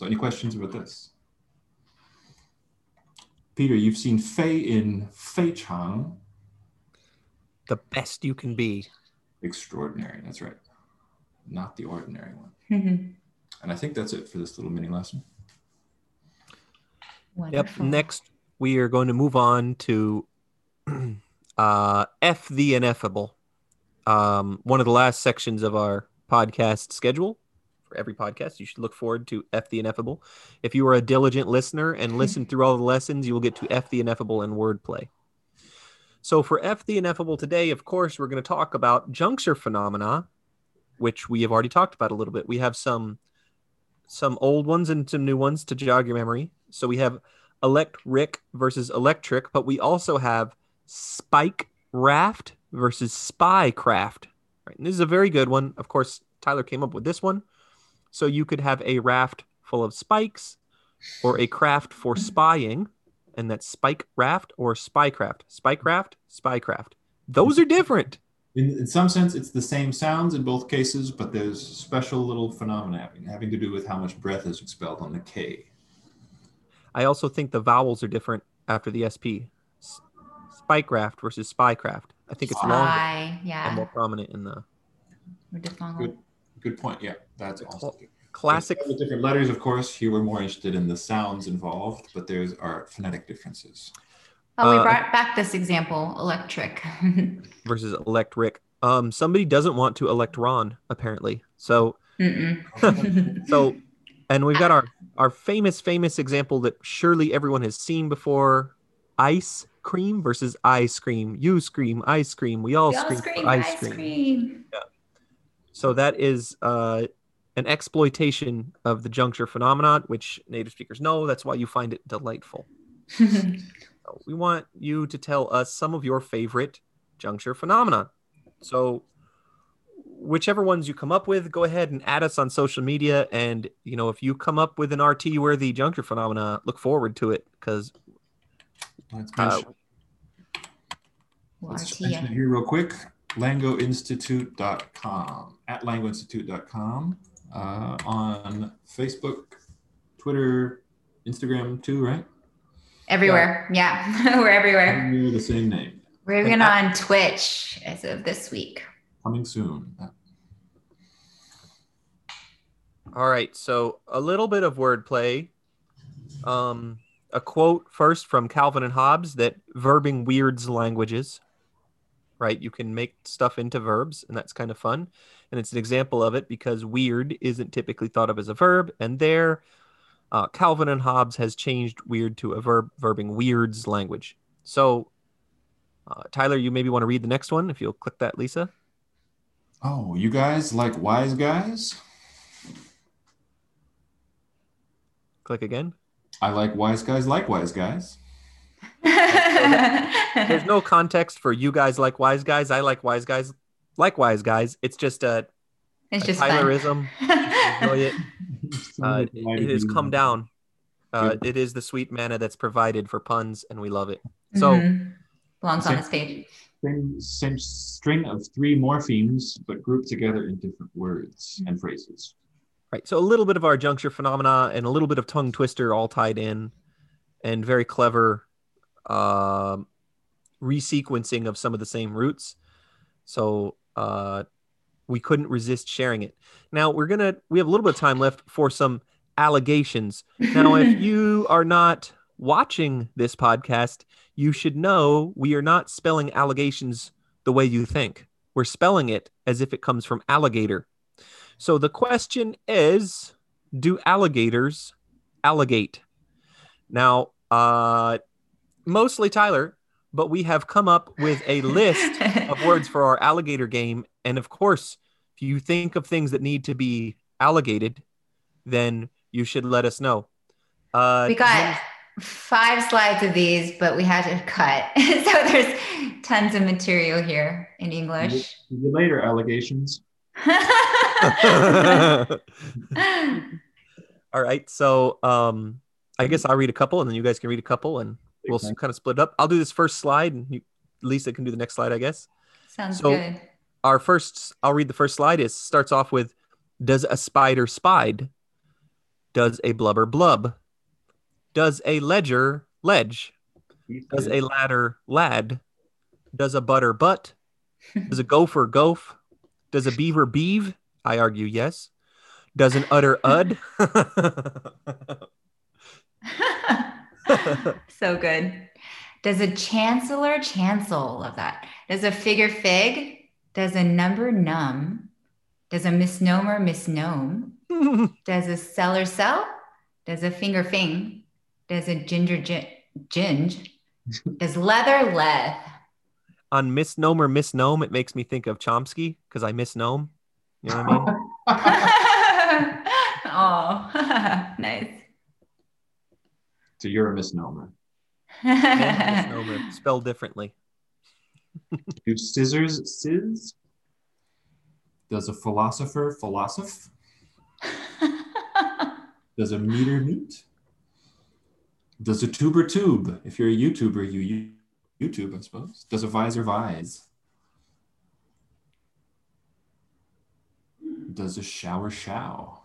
Speaker 3: So, any questions about this? Peter, you've seen fei in fei chang.
Speaker 1: The best you can be.
Speaker 3: Extraordinary. That's right. Not the ordinary one.
Speaker 2: Mhm.
Speaker 3: And I think that's it for this little mini lesson.
Speaker 1: Yep. Next, we are going to move on to uh, F the ineffable. Um, one of the last sections of our podcast schedule. For every podcast, you should look forward to F the ineffable. If you are a diligent listener and listen through all the lessons, you will get to F the ineffable and wordplay. So for F the ineffable today, of course, we're going to talk about juncture phenomena, which we have already talked about a little bit. We have some some old ones and some new ones to jog your memory. So we have electric versus electric, but we also have spike raft versus spy craft. Right. And this is a very good one. Of course, Tyler came up with this one. So you could have a raft full of spikes or a craft for mm-hmm. spying, and that's spike raft or spycraft. Spycraft, spycraft. Those are different.
Speaker 3: In, in some sense, it's the same sounds in both cases, but there's special little phenomena having, having to do with how much breath is expelled on the K.
Speaker 1: I also think the vowels are different after the SP. Spycraft versus spycraft. I think it's longer
Speaker 2: yeah.
Speaker 1: and more prominent in the
Speaker 2: We're just long-
Speaker 3: Good, good point. Yeah, that's also good.
Speaker 1: classic.
Speaker 3: With different letters, of course. Here we're more interested in the sounds involved, but there's are phonetic differences.
Speaker 2: Oh, we
Speaker 1: Uh,
Speaker 2: brought back this example, electric.
Speaker 1: versus electric. Um, somebody doesn't want to elect Ron apparently. So, so, and we've got our our famous famous example that surely everyone has seen before: ice cream versus ice cream. You scream, ice cream. We all
Speaker 2: We all
Speaker 1: scream, for
Speaker 2: scream
Speaker 1: ice,
Speaker 2: ice
Speaker 1: cream.
Speaker 2: cream.
Speaker 1: So that is uh, an exploitation of the juncture phenomenon, which native speakers know. That's why you find it delightful. So we want you to tell us some of your favorite juncture phenomena. So whichever ones you come up with, go ahead and add us on social media. And you know, if you come up with an RT worthy juncture phenomena, look forward to it because
Speaker 3: Let's
Speaker 1: uh,
Speaker 3: mention, let's just mention it here real quick. Langoinstitute.com at langoinstitute.com uh, on Facebook, Twitter, Instagram too, right?
Speaker 2: Everywhere. Yeah, we're everywhere.
Speaker 3: Under the same name.
Speaker 2: We're even on Twitch as of this week.
Speaker 3: Coming soon.
Speaker 1: All right, so a little bit of wordplay. Um, a quote first from Calvin and Hobbes that verbing weirds languages. Right, you can make stuff into verbs, and that's kind of fun. And it's an example of it because weird isn't typically thought of as a verb, and there, uh, Calvin and Hobbes has changed weird to a verb verbing weirds language. So, uh, Tyler, you maybe want to read the next one if you'll click that, Lisa.
Speaker 3: Oh, you guys like wise guys?
Speaker 1: Click again.
Speaker 3: I like wise guys like wise guys.
Speaker 1: There's no context for you guys like wise guys. I like wise guys like wise guys. It's just a,
Speaker 2: it's
Speaker 1: a
Speaker 2: just fun.
Speaker 1: Tylerism. Enjoy it. Uh, it has come down. Uh, it is the sweet manna that's provided for puns, and we love it. So,
Speaker 2: Mhm. belongs on
Speaker 3: Same-
Speaker 2: this page.
Speaker 3: Same, same string of three morphemes, but grouped together in different words and phrases.
Speaker 1: right. So, a little bit of our juncture phenomena and a little bit of tongue twister all tied in, and very clever um resequencing of some of the same roots. So, uh, we couldn't resist sharing it. Now, we're going to, we have a little bit of time left for some allegations. Now, if you are not watching this podcast, you should know we are not spelling allegations the way you think. We're spelling it as if it comes from alligator. So the question is do alligators alligate? Now, uh, mostly Tyler, but we have come up with a list of words for our alligator game. And of course, if you think of things that need to be alligated, then you should let us know. Uh,
Speaker 2: we got five slides of these, but we had to cut. so there's tons of material here in English.
Speaker 3: See later, allegations.
Speaker 1: All right. So um, I guess I'll read a couple and then you guys can read a couple and we'll
Speaker 3: Okay.
Speaker 1: kind of split it up. I'll do this first slide and you, Lisa can do the next slide, I guess.
Speaker 2: Sounds
Speaker 1: So-
Speaker 2: good.
Speaker 1: Our first, I'll read the first slide. Is starts off with Does a spider spide? Does a blubber blub? Does a ledger ledge? Does a ladder lad? Does a butter butt? Does a gopher gof? Does a beaver beeve? I argue yes. Does an udder ud?
Speaker 2: so good. Does a chancellor chancel? of that. Does a figure fig? Does a number num? Does a misnomer misnome? Does a seller sell? Does a finger fing? Does a ginger gin- ginge? Does leather leth?
Speaker 1: on misnomer misnome, it makes me think of Chomsky because I misnome. You know what I mean?
Speaker 2: oh, nice.
Speaker 3: So you're a misnomer.
Speaker 1: And misnomer spelled differently.
Speaker 3: Do scissors sizz? Does a philosopher philosoph? Does a meter meet? Does a tuber tube? If you're a YouTuber, you you- YouTube, I suppose. Does a visor vise? Does a shower show?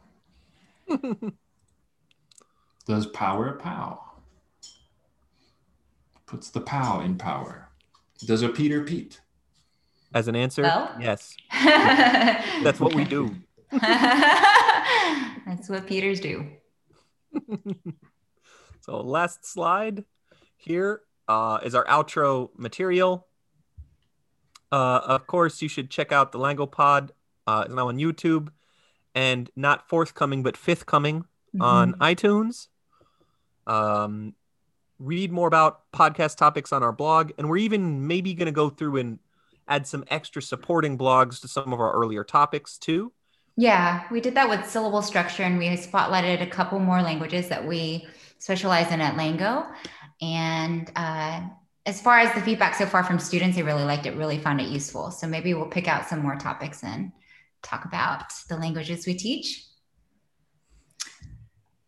Speaker 3: Does power pow? Puts the pow in power. Does a Peter Pete?
Speaker 1: As an answer,
Speaker 2: Well.
Speaker 1: yes. That's
Speaker 2: That's
Speaker 1: what we do.
Speaker 2: That's what Peters do.
Speaker 1: So last slide here uh, is our outro material. Uh, of course, you should check out the Lango Pod. Uh, it's now on YouTube and not forthcoming, but fifth coming on iTunes. Um, read more about podcast topics on our blog, and we're even maybe going to go through and add some extra supporting blogs to some of our earlier topics too.
Speaker 2: Yeah, we did that with syllable structure and we spotlighted a couple more languages that we specialize in at Lango. And uh, as far as the feedback so far from students, they really liked it, really found it useful. So maybe we'll pick out some more topics and talk about the languages we teach.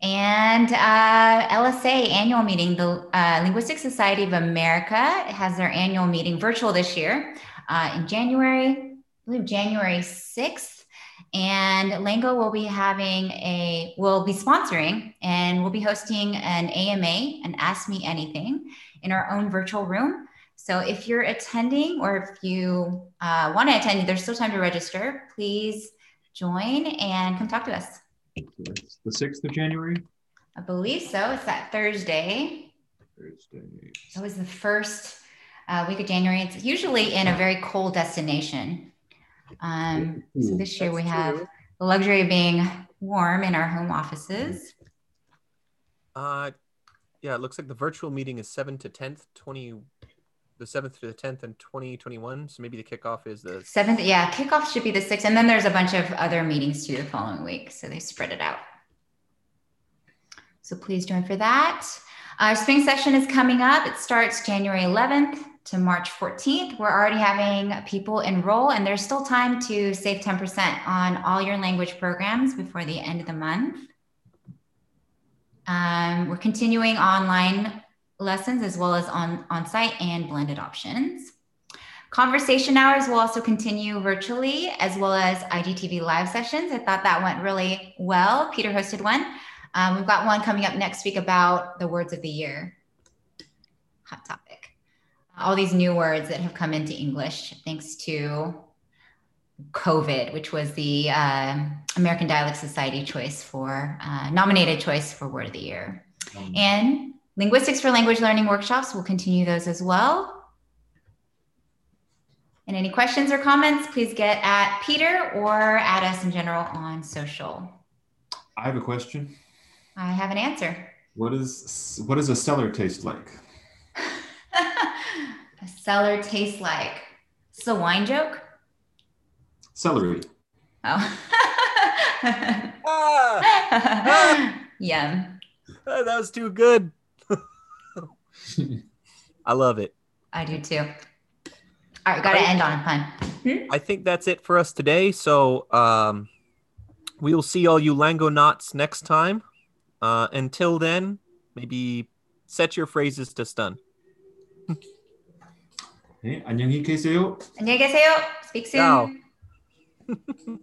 Speaker 2: And uh, LSA annual meeting, the uh, Linguistic Society of America has their annual meeting virtual this year uh, in January, I believe January 6th. And Lango will be having a, will be sponsoring and we'll be hosting an AMA, an Ask Me Anything, in our own virtual room. So if you're attending or if you uh, want to attend, there's still time to register. Please join and come talk to us.
Speaker 3: It's the 6th of January?
Speaker 2: I believe so. It's that Thursday.
Speaker 3: Thursday.
Speaker 2: It was the first uh, week of January. It's usually in a very cold destination. Um, so this year we have
Speaker 1: true.
Speaker 2: the luxury of being warm in our home offices.
Speaker 1: Uh, yeah, it looks like the virtual meeting is 7 to 10th, 20, the 7th to the 10th in 2021. So maybe the kickoff is the
Speaker 2: Seventh, yeah, kickoff should be the sixth, and then there's a bunch of other meetings too the following week, so they spread it out. So please join for that. Our spring session is coming up. It starts January 11th to March 14th. We're already having people enroll, and there's still time to save 10% on all your language programs before the end of the month. Um, we're continuing online lessons as well as on on-site and blended options. Conversation hours will also continue virtually as well as IGTV live sessions. I thought that went really well. Peter hosted one. Um, we've got one coming up next week about the words of the year. Hot topic. All these new words that have come into English thanks to COVID, which was the uh, American Dialect Society choice for uh, nominated choice for word of the year.
Speaker 3: Um,
Speaker 2: And linguistics for language learning workshops we'll continue those as well. And any questions or comments, please get at Peter or at us in general on social.
Speaker 3: I have a question.
Speaker 2: I have an answer.
Speaker 3: What is what does a cellar taste like?
Speaker 2: a cellar tastes like. It's a wine joke?
Speaker 3: Celery.
Speaker 2: Oh.
Speaker 1: ah,
Speaker 2: Yum.
Speaker 1: that was too good. I love it.
Speaker 2: I do too. All right, got to end on a pun.
Speaker 1: I think that's it for us today. So um, we will see all you Lango knots next time. Uh, until then, maybe set your phrases to stun.
Speaker 3: 네, 안녕히 계세요.
Speaker 2: 안녕히 계세요. Speak soon.
Speaker 1: Ciao.